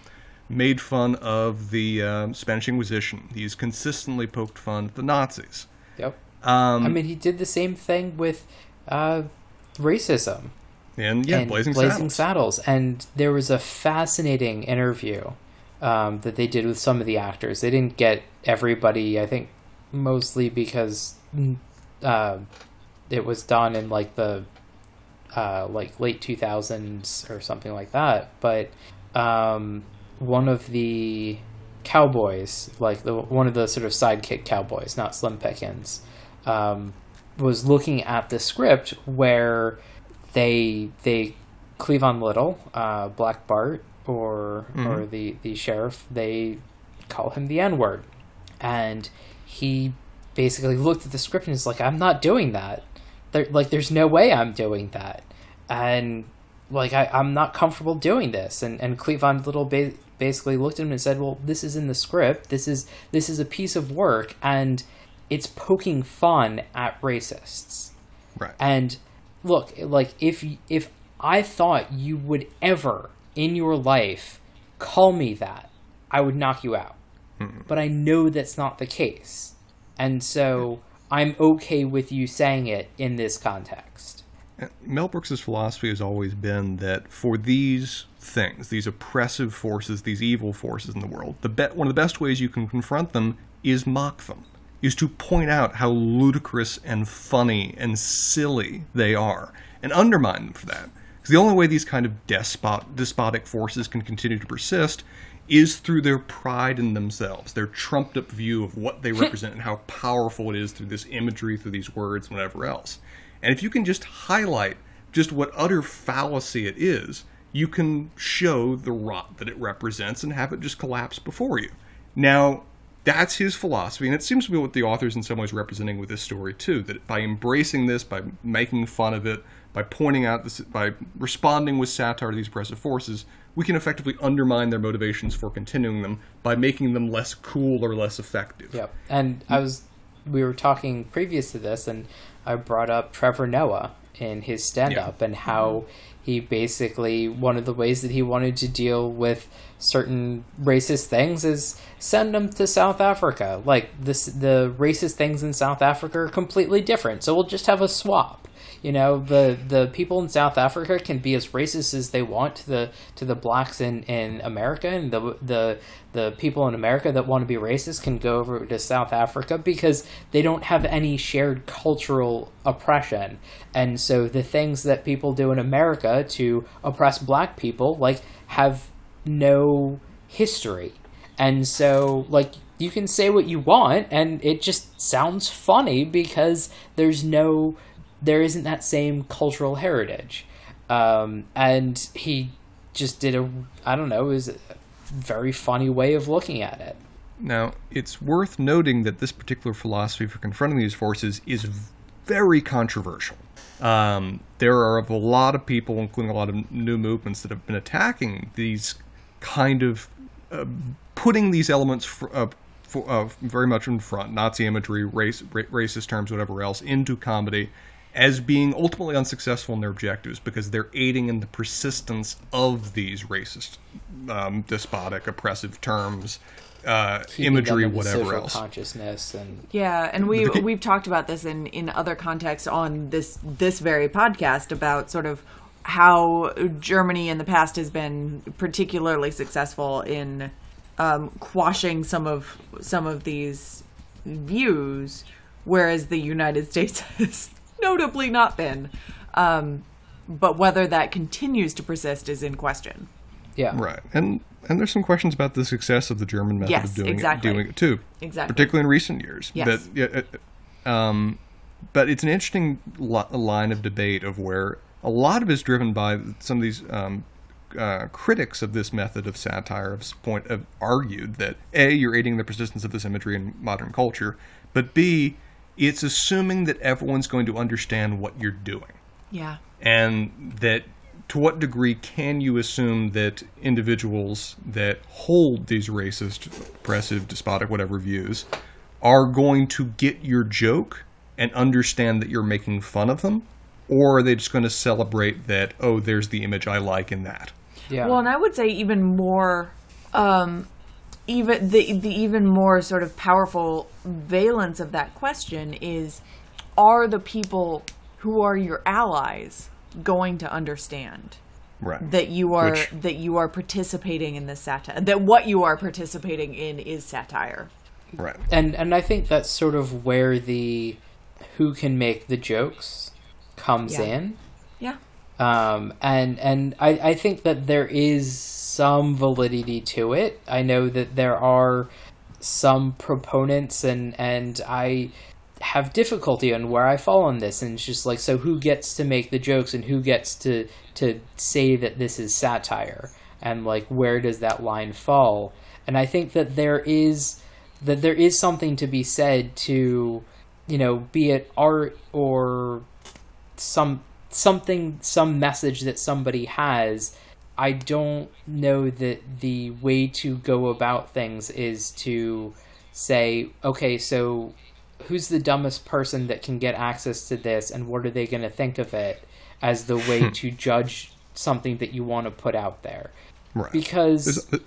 made fun of the uh, Spanish Inquisition. He's consistently poked fun at the Nazis. Yep. Um, I mean, he did the same thing with uh, racism. and yeah, and Blazing, Blazing Saddles. Saddles. And there was a fascinating interview um, that they did with some of the actors. They didn't get everybody, I think, mostly because mm, uh, it was done in like the uh, like late 2000s or something like that. But um, one of the cowboys, like the one of the sort of sidekick cowboys, not Slim Pickens, um, was looking at the script where they they Cleavon Little, uh, Black Bart, or or the the sheriff, they call him the N word, and he basically looked at the script and is like, "I'm not doing that. There, like, there's no way I'm doing that," and like I, I'm not comfortable doing this. And and Cleavon Little ba- basically looked at him and said, "Well, this is in the script. This is this is a piece of work, and it's poking fun at racists." Right. And look, like if if I thought you would ever in your life call me that, I would knock you out. But I know that's not the case. And so I'm okay with you saying it in this context. Uh, Mel Brooks's philosophy has always been that for these things, these oppressive forces, these evil forces in the world, the be- one of the best ways you can confront them is mock them, is to point out how ludicrous and funny and silly they are, and undermine them for that. Because the only way these kind of despot, despotic forces can continue to persist is through their pride in themselves, their trumped up view of what they represent and how powerful it is through this imagery, through these words, and whatever else. And if you can just highlight just what utter fallacy it is, you can show the rot that it represents and have it just collapse before you. Now, that's his philosophy, and it seems to be what the author's in some ways representing with this story too. That by embracing this, by making fun of it, by pointing out this, by responding with satire to these oppressive forces, we can effectively undermine their motivations for continuing them by making them less cool or less effective. Yep. And I was we were talking previous to this and I brought up Trevor Noah in his stand up and how he basically one of the ways that he wanted to deal with certain racist things is send them to South Africa. Like this the racist things in South Africa are completely different. So we'll just have a swap. You know, the the people in South Africa can be as racist as they want to the to the blacks in, in America, and the the the people in America that want to be racist can go over to South Africa because they don't have any shared cultural oppression. And so the things that people do in America to oppress black people like have no history. And so like you can say what you want and it just sounds funny because there's no there isn't that same cultural heritage. Um, and he just did a, I don't know, a very funny way of looking at it. Now, it's worth noting that this particular philosophy for confronting these forces is very controversial. Um, there are a lot of people, including a lot of new movements, that have been attacking these kind of uh, putting these elements fr- uh, for, uh, very much in front Nazi imagery, race, ra- racist terms, whatever else into comedy as being ultimately unsuccessful in their objectives because they're aiding in the persistence of these racist, um, despotic, oppressive terms, uh, imagery, them whatever social else. consciousness and Yeah, and we the- we've talked about this in in other contexts on this this very podcast about sort of how Germany in the past has been particularly successful in um, quashing some of some of these views, whereas the United States has notably not been. Um, but whether that continues to persist is in question. yeah. Right, and and there's some questions about the success of the German method Yes, of doing exactly. it, doing it too, Exactly. particularly in recent years. Yes. But, yeah, uh, um, but it's an interesting li- line of debate of where a lot of it is driven by some of these um, uh, critics of this method of satire have point have argued that a you're aiding the persistence of this imagery in modern culture, but b it's assuming that everyone's going to understand what you're doing Yeah. and that to what degree can you assume that individuals that hold these racist, oppressive, despotic, whatever views are going to get your joke and understand that you're making fun of them, or are they just going to celebrate that? Oh, there's the image I like in that. Yeah. Well, and I would say even more, um, even the the even more sort of powerful valence of that question is: Are the people who are your allies going to understand Right. that you are Which- that you are participating in this satire? That what you are participating in is satire. right. and and I think that's sort of where the who can make the jokes comes Yeah. in. Yeah. um, and and I, I think that there is some validity to it. I know that there are some proponents, and and I have difficulty on where I fall on this, and it's just like, so who gets to make the jokes, and who gets to to say that this is satire, and like where does that line fall? And I think that there is that there is something to be said to, you know, be it art or some something some message that somebody has i don't know that the way to go about things is to say okay so who's the dumbest person that can get access to this and what are they going to think of it as the way hmm. to judge something that you want to put out there Right. because There's-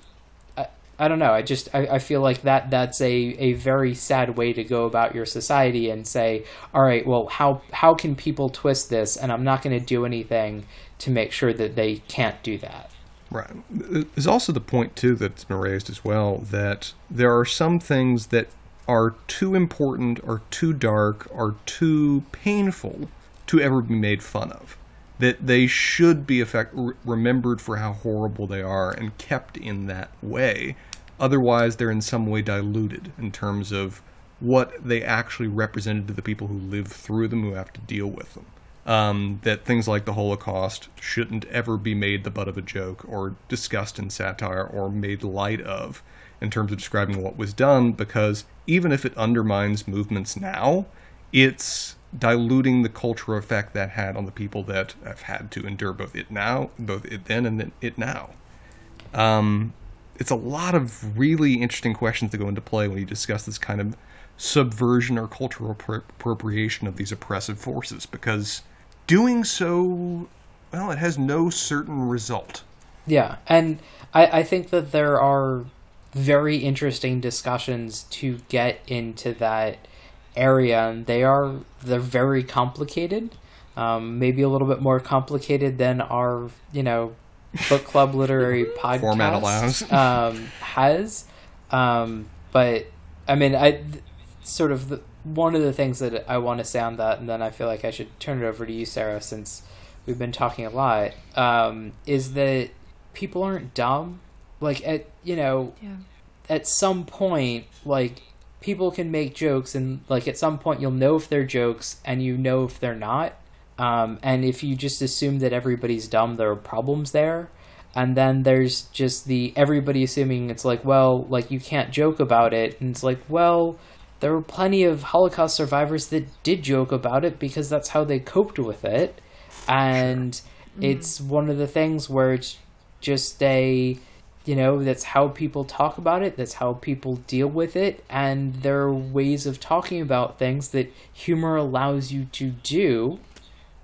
I don't know. I just I, I feel like that that's a, a very sad way to go about your society and say, all right, well, how how can people twist this? And I'm not going to do anything to make sure that they can't do that. Right. There's also the point too that's been raised as well that there are some things that are too important, are too dark, are too painful to ever be made fun of. That they should be effect- remembered for how horrible they are and kept in that way. Otherwise, they're in some way diluted in terms of what they actually represented to the people who live through them, who have to deal with them um, that things like the Holocaust shouldn't ever be made the butt of a joke or discussed in satire or made light of in terms of describing what was done, because even if it undermines movements now, it's diluting the cultural effect that had on the people that have had to endure both it now, both it then and it now. Um, it's a lot of really interesting questions that go into play when you discuss this kind of subversion or cultural appro- appropriation of these oppressive forces because doing so well it has no certain result Yeah, and I, I think that there are very interesting discussions to get into that area, and they are they're very complicated. Um, maybe a little bit more complicated than our you know book club literary podcast Format allows. um, has. Um, but I mean, I th- sort of the, one of the things that I want to say on that, and then I feel like I should turn it over to you, Sarah, since we've been talking a lot. Um, is that people aren't dumb? Like at you know, Yeah. at some point, like people can make jokes, and like at some point, you'll know if they're jokes, and you know if they're not. Um, and if you just assume that everybody's dumb, there are problems there. And then there's just the everybody assuming it's like, well, like you can't joke about it, and it's like, well, there were plenty of Holocaust survivors that did joke about it because that's how they coped with it. And mm-hmm. it's one of the things where it's just a, you know, that's how people talk about it, that's how people deal with it, and there are ways of talking about things that humor allows you to do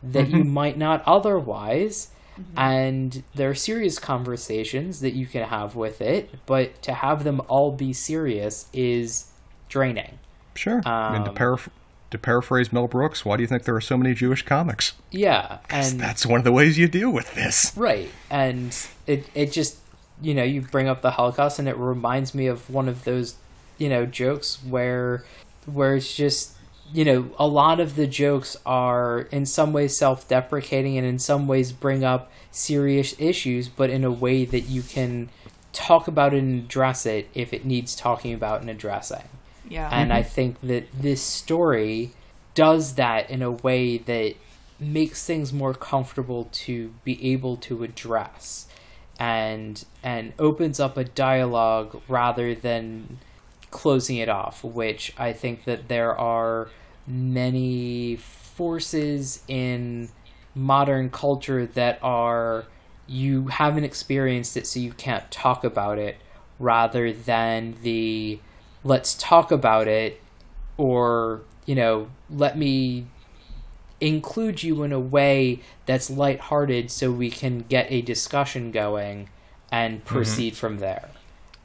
that you mm-hmm. might not otherwise. Mm-hmm. And there are serious conversations that you can have with it, but to have them all be serious is draining. Sure. I mean to, Um, paraph- to paraphrase mel brooks why do you think there are so many jewish comics? Yeah, and that's one of the ways you deal with this. Right, and it it just you know you bring up the Holocaust, and it reminds me of one of those you know jokes where where it's just you know a lot of the jokes are in some ways self-deprecating and in some ways bring up serious issues, but in a way that you can talk about and address it if it needs talking about and addressing. Yeah. And I mm-hmm. think that this story does that in a way that makes things more comfortable to be able to address and and opens up a dialogue rather than closing it off, which I think that there are many forces in modern culture that are you haven't experienced it so you can't talk about it rather than the let's talk about it or you know, let me include you in a way that's lighthearted so we can get a discussion going and mm-hmm. proceed from there.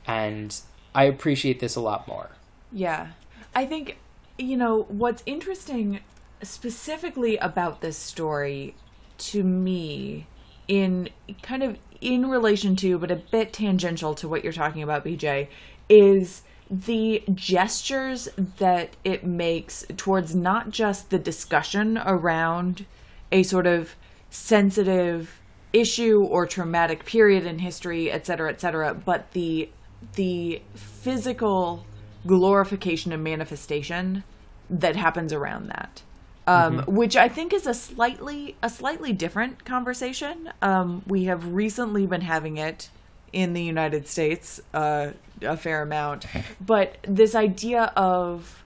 And I appreciate this a lot more. Yeah. I think, you know, what's interesting specifically about this story to me, in kind of in relation to, but a bit tangential to what you're talking about, BJ, is the gestures that it makes towards not just the discussion around a sort of sensitive issue or traumatic period in history, et cetera, et cetera, but the the physical glorification and manifestation that happens around that. Um, Which I think is a slightly a slightly different conversation. Um, we have recently been having it in the United States uh, a fair amount, but this idea of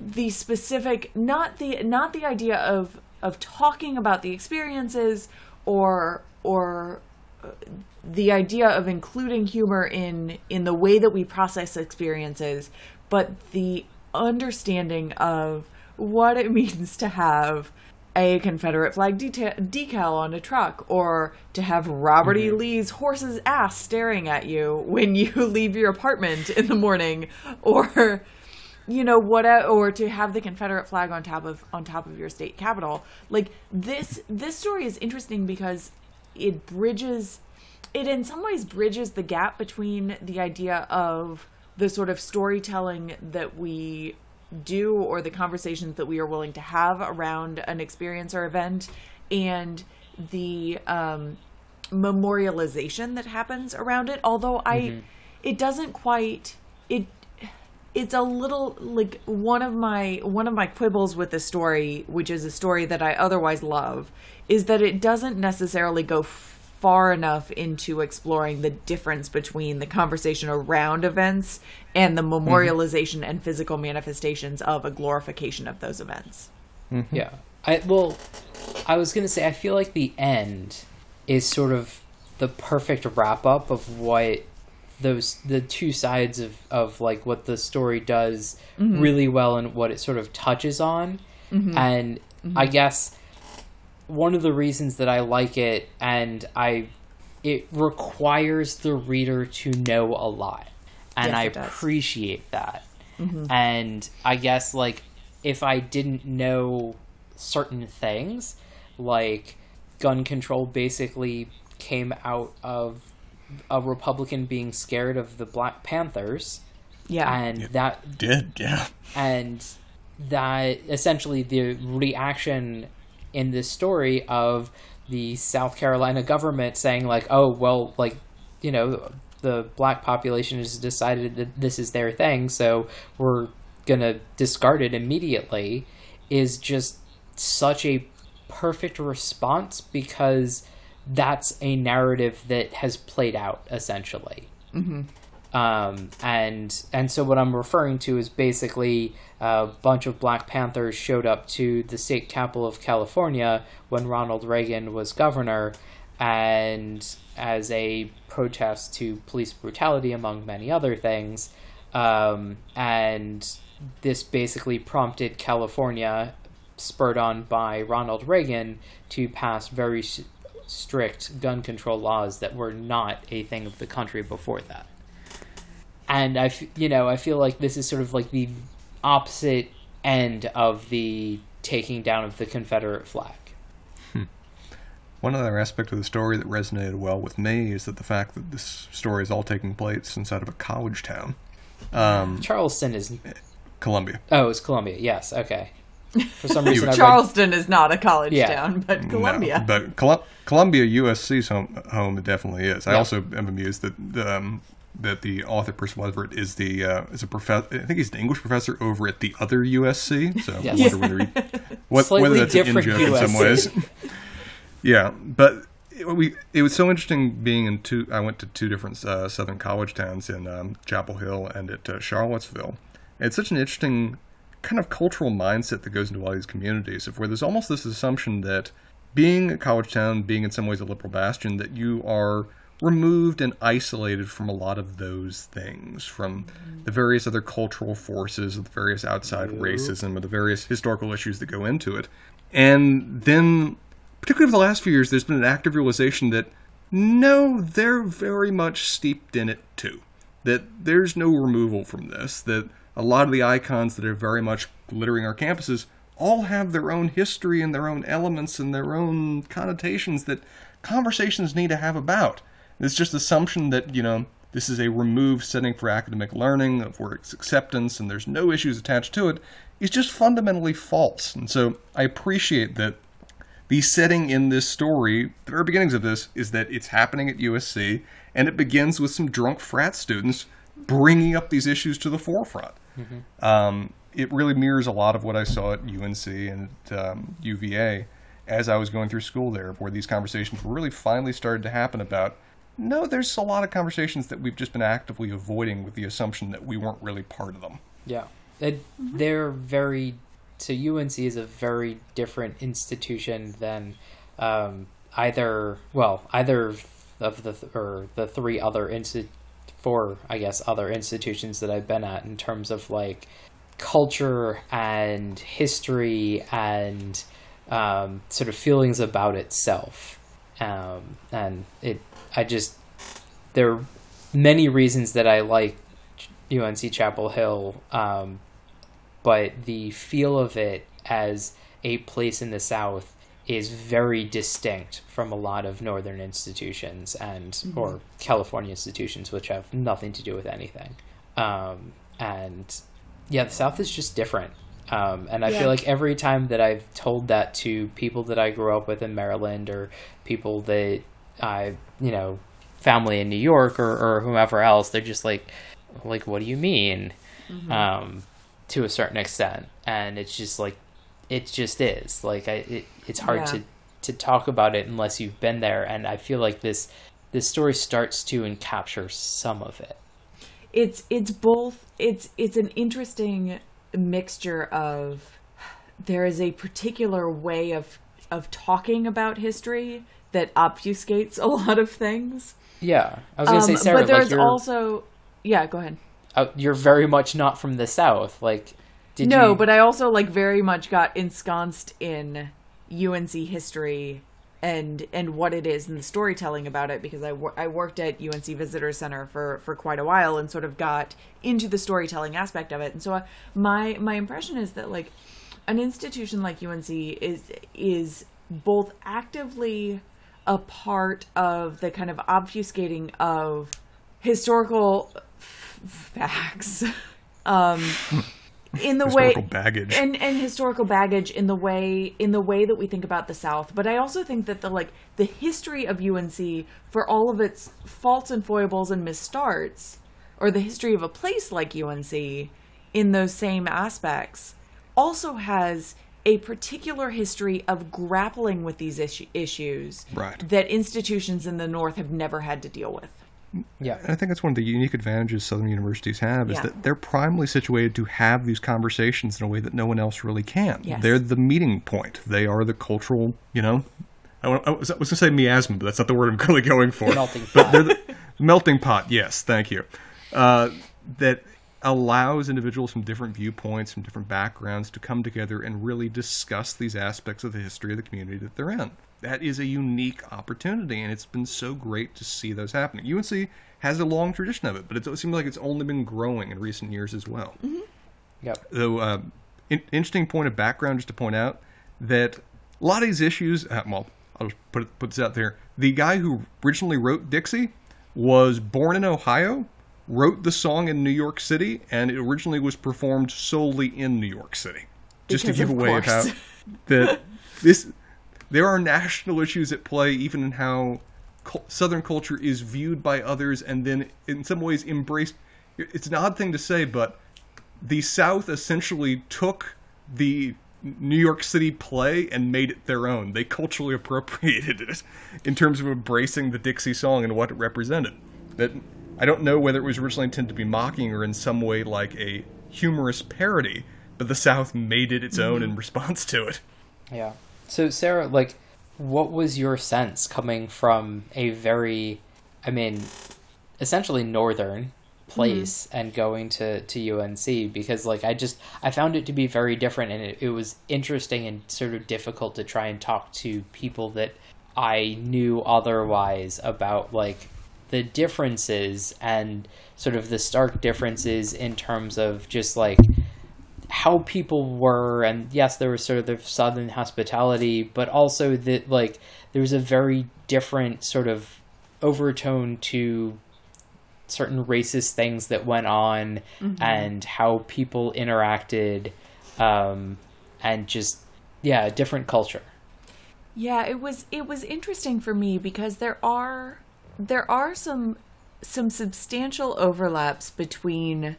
the specific not the not the idea of of talking about the experiences or or uh, the idea of including humor in in the way that we process experiences but the understanding of what it means to have a Confederate flag deta- decal on a truck, or to have Robert E. Mm-hmm. Lee's horse's ass staring at you when you leave your apartment in the morning, or you know what or to have the confederate flag on top of on top of your state capitol like this this story is interesting because it bridges it in some ways bridges the gap between the idea of the sort of storytelling that we do or the conversations that we are willing to have around an experience or event and the um memorialization that happens around it. Although i it doesn't quite it it's a little like one of my one of my quibbles with the story which is a story that i otherwise love is that it doesn't necessarily go far enough into exploring the difference between the conversation around events and the memorialization and physical manifestations of a glorification of those events. Mm-hmm. Yeah. I well, I was gonna say I feel like the end is sort of the perfect wrap up of what those the two sides of of like what the story does mm-hmm. really well and what it sort of touches on, mm-hmm. and I guess one of the reasons that I like it and I it requires the reader to know a lot, and Yes, I does. appreciate that. Mm-hmm. And I guess like if I didn't know certain things, like gun control basically came out of a Republican being scared of the Black Panthers, yeah and that Did yeah. and that essentially the reaction in this story of the South Carolina government saying like, oh well, like you know the black population has decided that this is their thing, so we're gonna discard it immediately, is just such a perfect response because that's a narrative that has played out essentially mm-hmm. Um, and and so what I'm referring to is basically a bunch of Black Panthers showed up to the state capital of California when Ronald Reagan was governor, and as a protest to police brutality, among many other things, um, and this basically prompted California, spurred on by Ronald Reagan, to pass very strict gun control laws that were not a thing of the country before that and I, f- you know, I feel like this is sort of like the opposite end of the taking down of the Confederate flag. One other aspect of the story that resonated well with me is that the fact that this story is all taking place inside of a college town, um, Charleston is Columbia. oh, it's Columbia. Yes, okay. For some reason, I read, charleston is not a college Yeah. town but columbia No, but Col- Columbia, USC's home, home it definitely is. I Yeah. also am amused that um, that the author Percival Everett is the uh, is a professor. I think he's an English professor over at the other USC. So Yes. I wonder whether he, what, whether that's an in joke in some ways. yeah, but it, we it was so interesting being in two. I went to two different uh, southern college towns in um, Chapel Hill and at uh, Charlottesville. It's such an interesting kind of cultural mindset that goes into all these communities, of where there's almost this assumption that being a college town, being in some ways a liberal bastion, that you are removed and isolated from a lot of those things, from the various other cultural forces, the various outside racism, or the various historical issues that go into it. And then, particularly over the last few years, there's been an active realization that no, they're very much steeped in it too. That there's no removal from this. That a lot of the icons that are very much glittering our campuses all have their own history and their own elements and their own connotations that conversations need to have about. It's just assumption that, you know, this is a removed setting for academic learning, of where it's acceptance and there's no issues attached to it, is just fundamentally false. And so I appreciate that the setting in this story, the very beginnings of this, is that it's happening at USC, and it begins with some drunk frat students bringing up these issues to the forefront. Mm-hmm. Um, it really mirrors a lot of what I saw at UNC and at, um, UVA as I was going through school there, where these conversations really finally started to happen about. No, there's a lot of conversations that we've just been actively avoiding with the assumption that we weren't really part of them. Yeah, it, they're very. So UNC is a very different institution than um, either. Well, either of the or the three other insti- four, I guess, other institutions that I've been at in terms of like culture and history and um, sort of feelings about itself. Um, and it, I just, there are many reasons that I like UNC Chapel Hill, um, but the feel of it as a place in the South is very distinct from a lot of northern institutions and mm-hmm. or California institutions, which have nothing to do with anything. Um, and yeah, the South is just different. Um, and I yeah. feel like every time that I've told that to people that I grew up with in Maryland or people that I, you know, family in New York or, or whomever else, they're just like, like, what do you mean? Mm-hmm. Um, to a certain extent. And it's just like, it just is like, I, it, it's hard yeah. to, to talk about it unless you've been there. And I feel like this, this story starts to and capture some of it it's it's both it's it's an interesting mixture of there is a particular way of of talking about history that obfuscates a lot of things. Yeah, I was gonna um, say Sarah, but there's like also yeah. Go ahead. Uh, you're very much not from the south, like. Did no, you... but I also like very much got ensconced in UNC history and and what it is and the storytelling about it because I, I worked at UNC Visitor Center for for quite a while and sort of got into the storytelling aspect of it and so I, uh, my my impression is that like an institution like UNC is is both actively a part of the kind of obfuscating of historical f- facts um in the way baggage and and historical baggage in the way in the way that we think about the South. But I also think that the like the history of UNC for all of its faults and foibles and misstarts, or the history of a place like UNC in those same aspects, also has a particular history of grappling with these issues right. that institutions in the North have never had to deal with. Yeah. And I think that's one of the unique advantages Southern universities have is yeah. that they're primarily situated to have these conversations in a way that no one else really can. Yes. They're the meeting point. They are the cultural, you know, I, was, I was going to say miasma, but that's not the word I'm really going for. melting pot. But they're the melting pot, yes, thank you. Uh, that allows individuals from different viewpoints, from different backgrounds to come together and really discuss these aspects of the history of the community that they're in that is a unique opportunity, and it's been so great to see those happening. UNC has a long tradition of it, but it seems like it's only been growing in recent years as well. Mm-hmm. Yep. Though, uh, in, interesting point of background just to point out that a lot of these issues, uh, well, I'll just put, it, put this out there. The guy who originally wrote Dixie was born in Ohio, wrote the song in New York City, and it originally was performed solely in New York City. Just because to give away how that this there are national issues at play, even in how Southern culture is viewed by others, and then in some ways embraced. It's an odd thing to say, but the South essentially took the New York City play and made it their own. They culturally appropriated it in terms of embracing the Dixie song and what it represented. That I don't know whether it was originally intended to be mocking or in some way like a humorous parody, but the South made it its own mm-hmm. in response to it. Yeah. So Sarah, like, what was your sense coming from a very I mean, essentially northern place mm-hmm. and going to to UNC because like I just I found it to be very different and it, it was interesting and sort of difficult to try and talk to people that I knew otherwise about like the differences and sort of the stark differences in terms of just like how people were and yes there was sort of the southern hospitality but also that like there was a very different sort of overtone to certain racist things that went on mm-hmm. and how people interacted um, and just yeah different culture yeah it was it was interesting for me because there are there are some some substantial overlaps between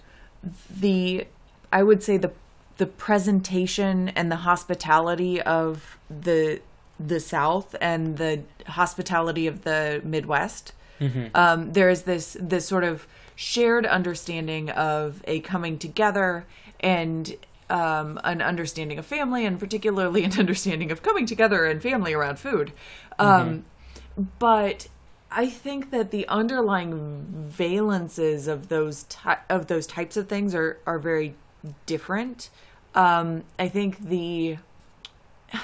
the I would say the the presentation and the hospitality of the the South and the hospitality of the Midwest. Mm-hmm. Um, there is this this sort of shared understanding of a coming together and um, an understanding of family, and particularly an understanding of coming together and family around food. Um, mm-hmm. But I think that the underlying valences of those ty- of those types of things are are very different. Um, I think the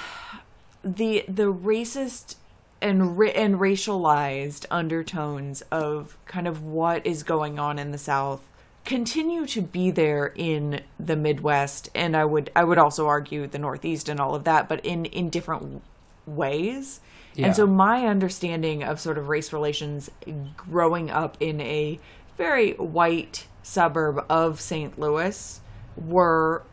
the the racist and and racialized undertones of kind of what is going on in the South continue to be there in the Midwest, and I would I would also argue the Northeast and all of that, but in in different ways. Yeah. And so my understanding of sort of race relations growing up in a very white suburb of St. Louis were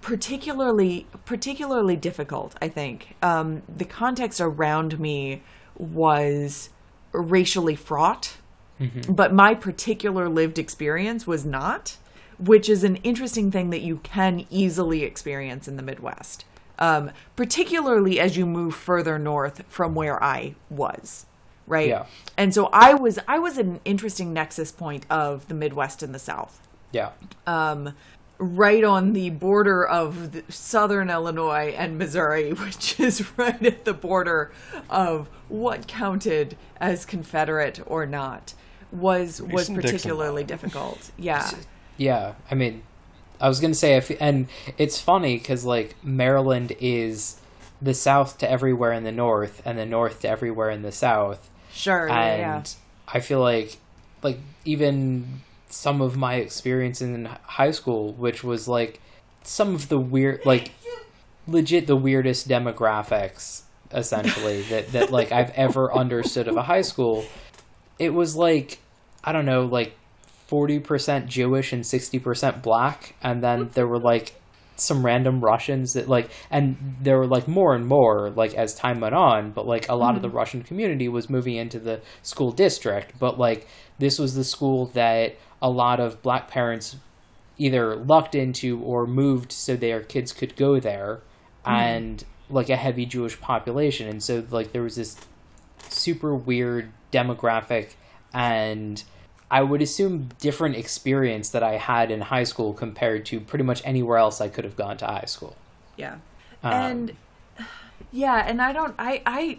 particularly particularly difficult i think um, the context around me was racially fraught mm-hmm. but my particular lived experience was not which is an interesting thing that you can easily experience in the midwest um, particularly as you move further north from where i was right yeah. and so i was i was an interesting nexus point of the midwest and the south yeah um right on the border of southern Illinois and Missouri, which is right at the border of what counted as Confederate or not, was was particularly difficult. Yeah. Yeah, I mean, I was gonna say, if, and it's funny because like Maryland is the South to everywhere in the North, and the North to everywhere in the South. Sure. And yeah. I feel like, like even some of my experience in high school, which was like some of the weird, like legit the weirdest demographics essentially that that like I've ever understood of a high school. It was like I don't know, like forty percent Jewish and sixty percent black, and then there were like some random Russians that like, and there were like more and more like as time went on, but like a lot mm-hmm. of the mm-hmm. Russian community was moving into the school district, but like this was the school that a lot of black parents either lucked into or moved so their kids could go there mm. and like a heavy Jewish population and so like there was this super weird demographic and I would assume different experience that I had in high school compared to pretty much anywhere else I could have gone to high school. Yeah. Um, and yeah, and I don't I I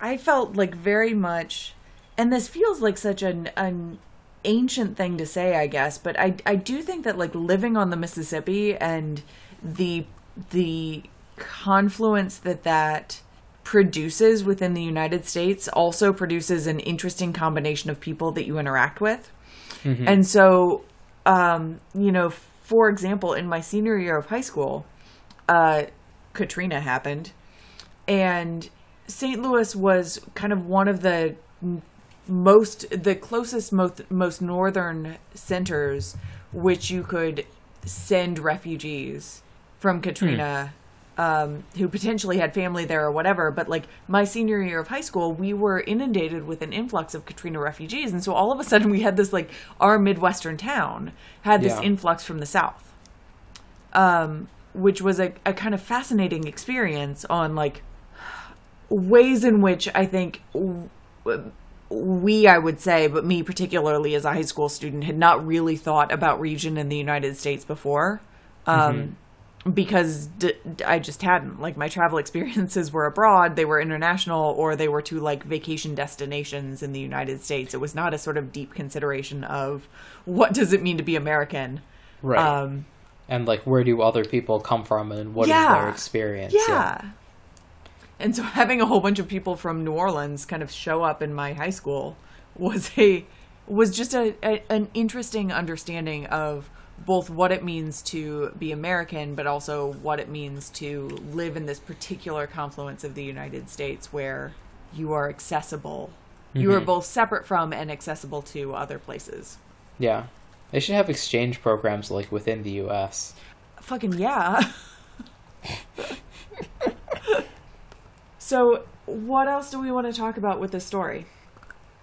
I felt like very much and this feels like such an an ancient thing to say, I guess, but I I do think that like living on the Mississippi and the the confluence that that produces within the United States also produces an interesting combination of people that you interact with. Mm-hmm. And so um, you know, for example, in my senior year of high school, uh, Katrina happened and St. Louis was kind of one of the most the closest most most northern centers which you could send refugees from Katrina hmm. Um, who potentially had family there or whatever. But like my senior year of high school, we were inundated with an influx of Katrina refugees, and so all of a sudden we had this like our midwestern town had this yeah. influx from the south, um, which was a, a kind of fascinating experience on like ways in which I think. W- we, I would say, but me particularly as a high school student, had not really thought about region in the United States before. Um, mm-hmm. Because d- I just hadn't. Like my travel experiences were abroad, they were international, or they were to like vacation destinations in the United States. It was not a sort of deep consideration of what does it mean to be American. Right. Um, and like, where do other people come from, and what is Yeah. their experience? yeah. And so having a whole bunch of people from New Orleans kind of show up in my high school was a was just a, a an interesting understanding of both what it means to be American, but also what it means to live in this particular confluence of the United States where you are accessible. You are both separate from and accessible to other places. Yeah. They should have exchange programs like within the U.S. Fucking yeah. so, what else do we want to talk about with this story?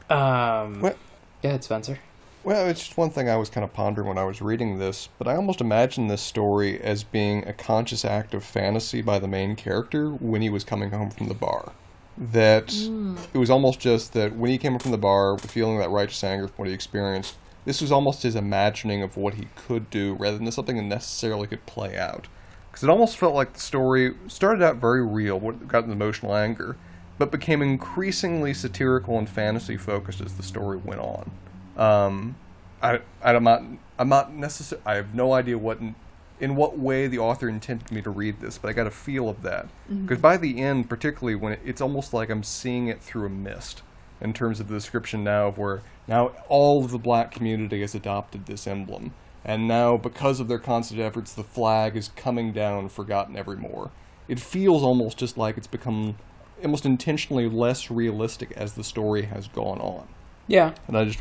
Um, What? Go ahead, Spencer. Well, it's just one thing I was kind of pondering when I was reading this, but I almost imagine this story as being a conscious act of fantasy by the main character when he was coming home from the bar. That hmm. it was almost just that when he came home from the bar, feeling that righteous anger from what he experienced, this was almost his imagining of what he could do rather than something that necessarily could play out. Because it almost felt like the story started out very real, what got the emotional anger, but became increasingly satirical and fantasy focused as the story went on. Um, I, I'm not, I'm not necessarily, I have no idea what, in, in what way the author intended me to read this, but I got a feel of that. Because by the end, particularly when it, it's almost like I'm seeing it through a mist in terms of the description now of where now all of the black community has adopted this emblem. And now, because of their constant efforts, the flag is coming down, forgotten evermore. It feels almost just like it's become almost intentionally less realistic as the story has gone on. Yeah, And I just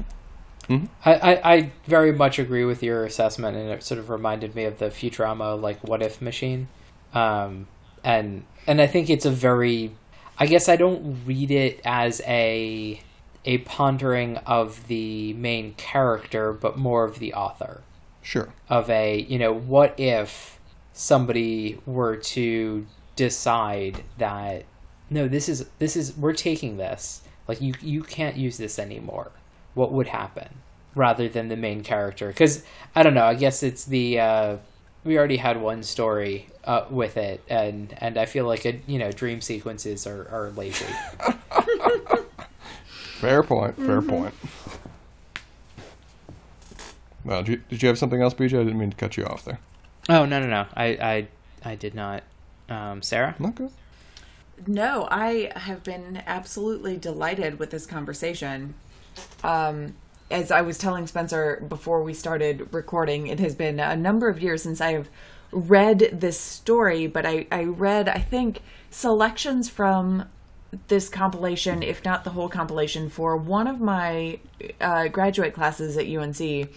I, I, I very much agree with your assessment, and it sort of reminded me of the Futurama like what if machine, um, and and I think it's a very, I guess I don't read it as a a pondering of the main character, but more of the author. Sure. of a you know what if somebody were to decide that no this is this is we're taking this. Like you you can't use this anymore what would happen rather than the main character because i don't know i guess it's the uh we already had one story uh, with it and and i feel like it you know dream sequences are, are lazy Fair point. Fair point. Well, did you, did you have something else, BJ? I didn't mean to cut you off there. oh no no no i i i did not um sarah Okay. No, I have been absolutely delighted with this conversation. Um, as I was telling Spencer before we started recording, it has been a number of years since I have read this story, but I, I read, I think, selections from this compilation, if not the whole compilation, for one of my uh, graduate classes at UNC.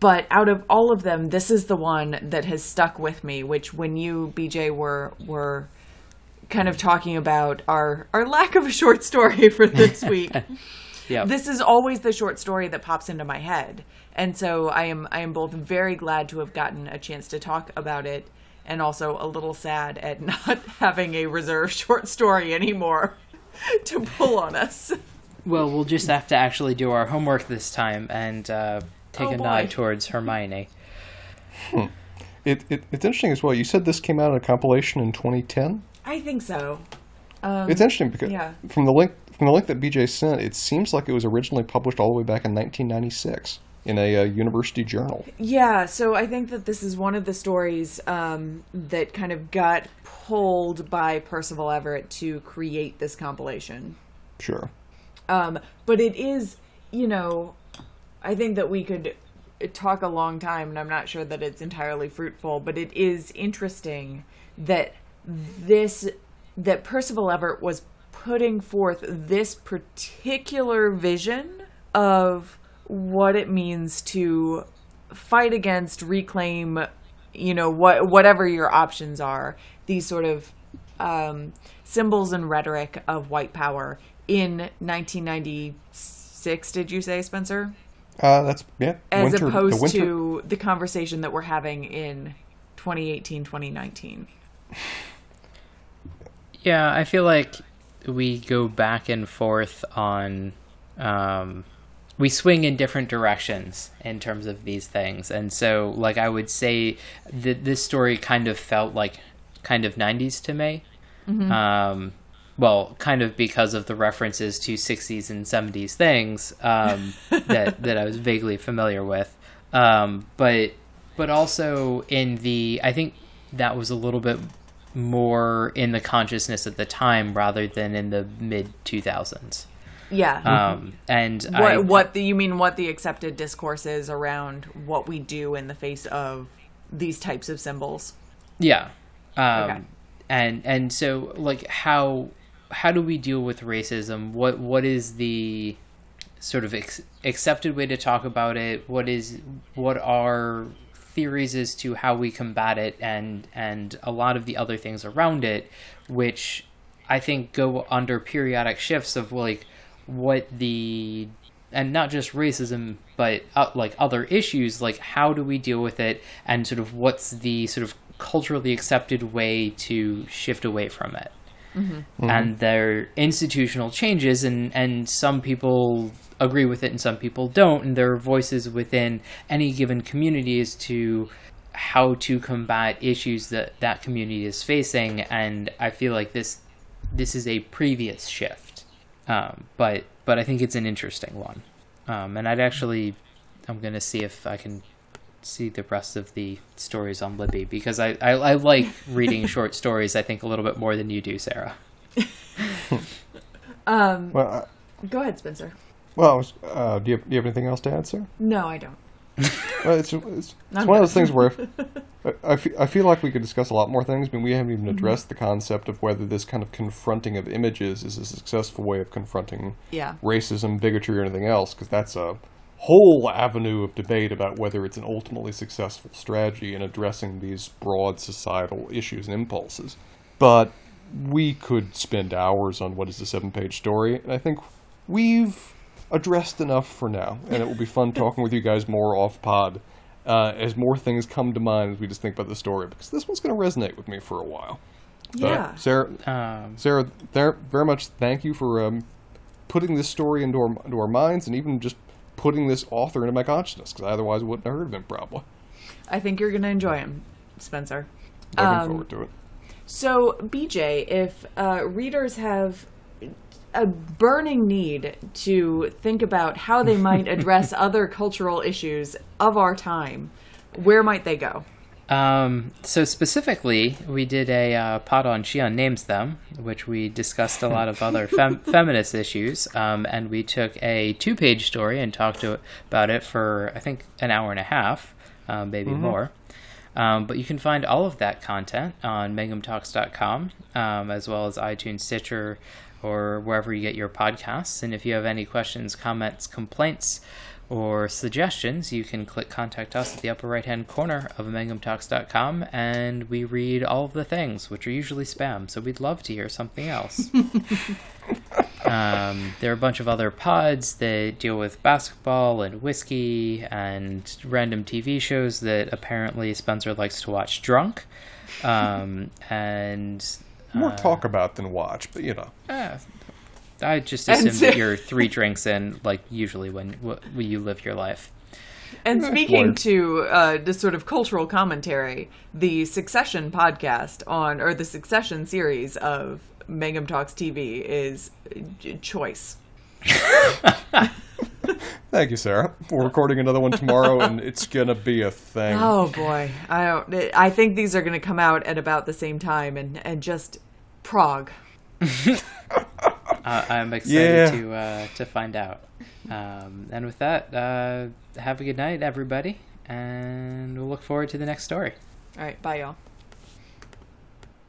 But out of all of them, this is the one that has stuck with me. Which, when you BJ were were kind of talking about our our lack of a short story for this week. yeah this is always the short story that pops into my head. And so I am I am both very glad to have gotten a chance to talk about it and also a little sad at not having a reserve short story anymore to pull on us. Well, we'll just have to actually do our homework this time and uh, take Oh, a boy. nod towards Hermione. It, it, it's interesting as well. You said this came out in a compilation in 2010. I think so. Um, It's interesting because yeah. from the link from the link that BJ sent, it seems like it was originally published all the way back in 1996 in a uh, university journal. Yeah, so I think that this is one of the stories um, that kind of got pulled by Percival Everett to create this compilation. Sure. Um, but it is, you know, I think that we could talk a long time, and I'm not sure that it's entirely fruitful, but it is interesting that this, that Percival Everett was putting forth this particular vision of what it means to fight against, reclaim, you know, what whatever your options are, these sort of um, symbols and rhetoric of white power in 1996. Did you say, Spencer? Uh, that's yeah. As winter, opposed the to the conversation that we're having in 2018, 2019. Yeah, I feel like we go back and forth on um, we swing in different directions in terms of these things, and so like I would say that this story kind of felt like kind of '90s to me. Um, well, kind of because of the references to '60s and '70s things um, that that I was vaguely familiar with, um, but but also in the I think that was a little bit more in the consciousness at the time rather than in the mid 2000s. Yeah. Um, and what I, what the, you mean? What the accepted discourse is around what we do in the face of these types of symbols? Yeah. Um, Okay. And and so like how how do we deal with racism? What what is the sort of ex- accepted way to talk about it? What is what are theories as to how we combat it and and a lot of the other things around it which I think go under periodic shifts of like what the and not just racism but uh, like other issues like how do we deal with it and sort of what's the sort of culturally accepted way to shift away from it and there are institutional changes and and some people agree with it and some people don't and there are voices within any given community as to how to combat issues that that community is facing and i feel like this this is a previous shift. Um, but but i think it's an interesting one. Um, and i'd actually i'm going to see if i can see the rest of the stories on libby because i i, I like reading short stories i think a little bit more than you do sarah Um, Well, I, go ahead, Spencer. well, uh, do, you have, do you have anything else to add, sir? No, I don't. Well, it's it's, it's I'm one of those things where I, I, fe- I feel like we could discuss a lot more things, but we haven't even addressed the concept of whether this kind of confronting of images is a successful way of confronting Yeah. racism, bigotry, or anything else, because that's a whole avenue of debate about whether it's an ultimately successful strategy in addressing these broad societal issues and impulses. But we could spend hours on what is a seven page story, and I think we've addressed enough for now, and it will be fun talking with you guys more off pod. Uh, as more things come to mind as we just think about the story, because this one's going to resonate with me for a while. But, Yeah. Sarah, um, Sarah, there, very much thank you for um, putting this story into our, into our minds and even just putting this author into my consciousness, because I otherwise wouldn't have heard of him probably. I think you're going to enjoy him, Spencer. Looking Um, forward to it. So, BJ, if uh, readers have a burning need to think about how they might address other cultural issues of our time, where might they go? Um, so specifically, we did a uh, pod on She Unnames Them, which we discussed a lot of other fem- feminist issues, um, and we took a two-page story and talked to, about it for I think an hour and a half, um, maybe more. Um, but you can find all of that content on megamtalks.com, um, as well as iTunes, Stitcher, or wherever you get your podcasts. And if you have any questions, comments, complaints, or suggestions, you can click contact us at the upper right hand corner of megamtalks.com and we read all of the things, which are usually spam, so we'd love to hear something else. um, there are a bunch of other pods that deal with basketball and whiskey and random TV shows that apparently Spencer likes to watch drunk. Um, and More uh, talk about than watch, but you know. eh, I just assume so- that you're three drinks in, like usually when, when you live your life. And speaking Word. to uh, this sort of cultural commentary, the Succession podcast on, or the Succession series of Mangum Talks TV is uh, choice. Thank you, Sarah. We're recording another one tomorrow, and it's gonna be a thing. Oh boy, I don't. I think these are going to come out at about the same time, and and just Prague. Uh, I'm excited Yeah. to uh, to find out. Um, and with that, uh, have a good night, everybody, and we'll look forward to the next story. All right, bye y'all.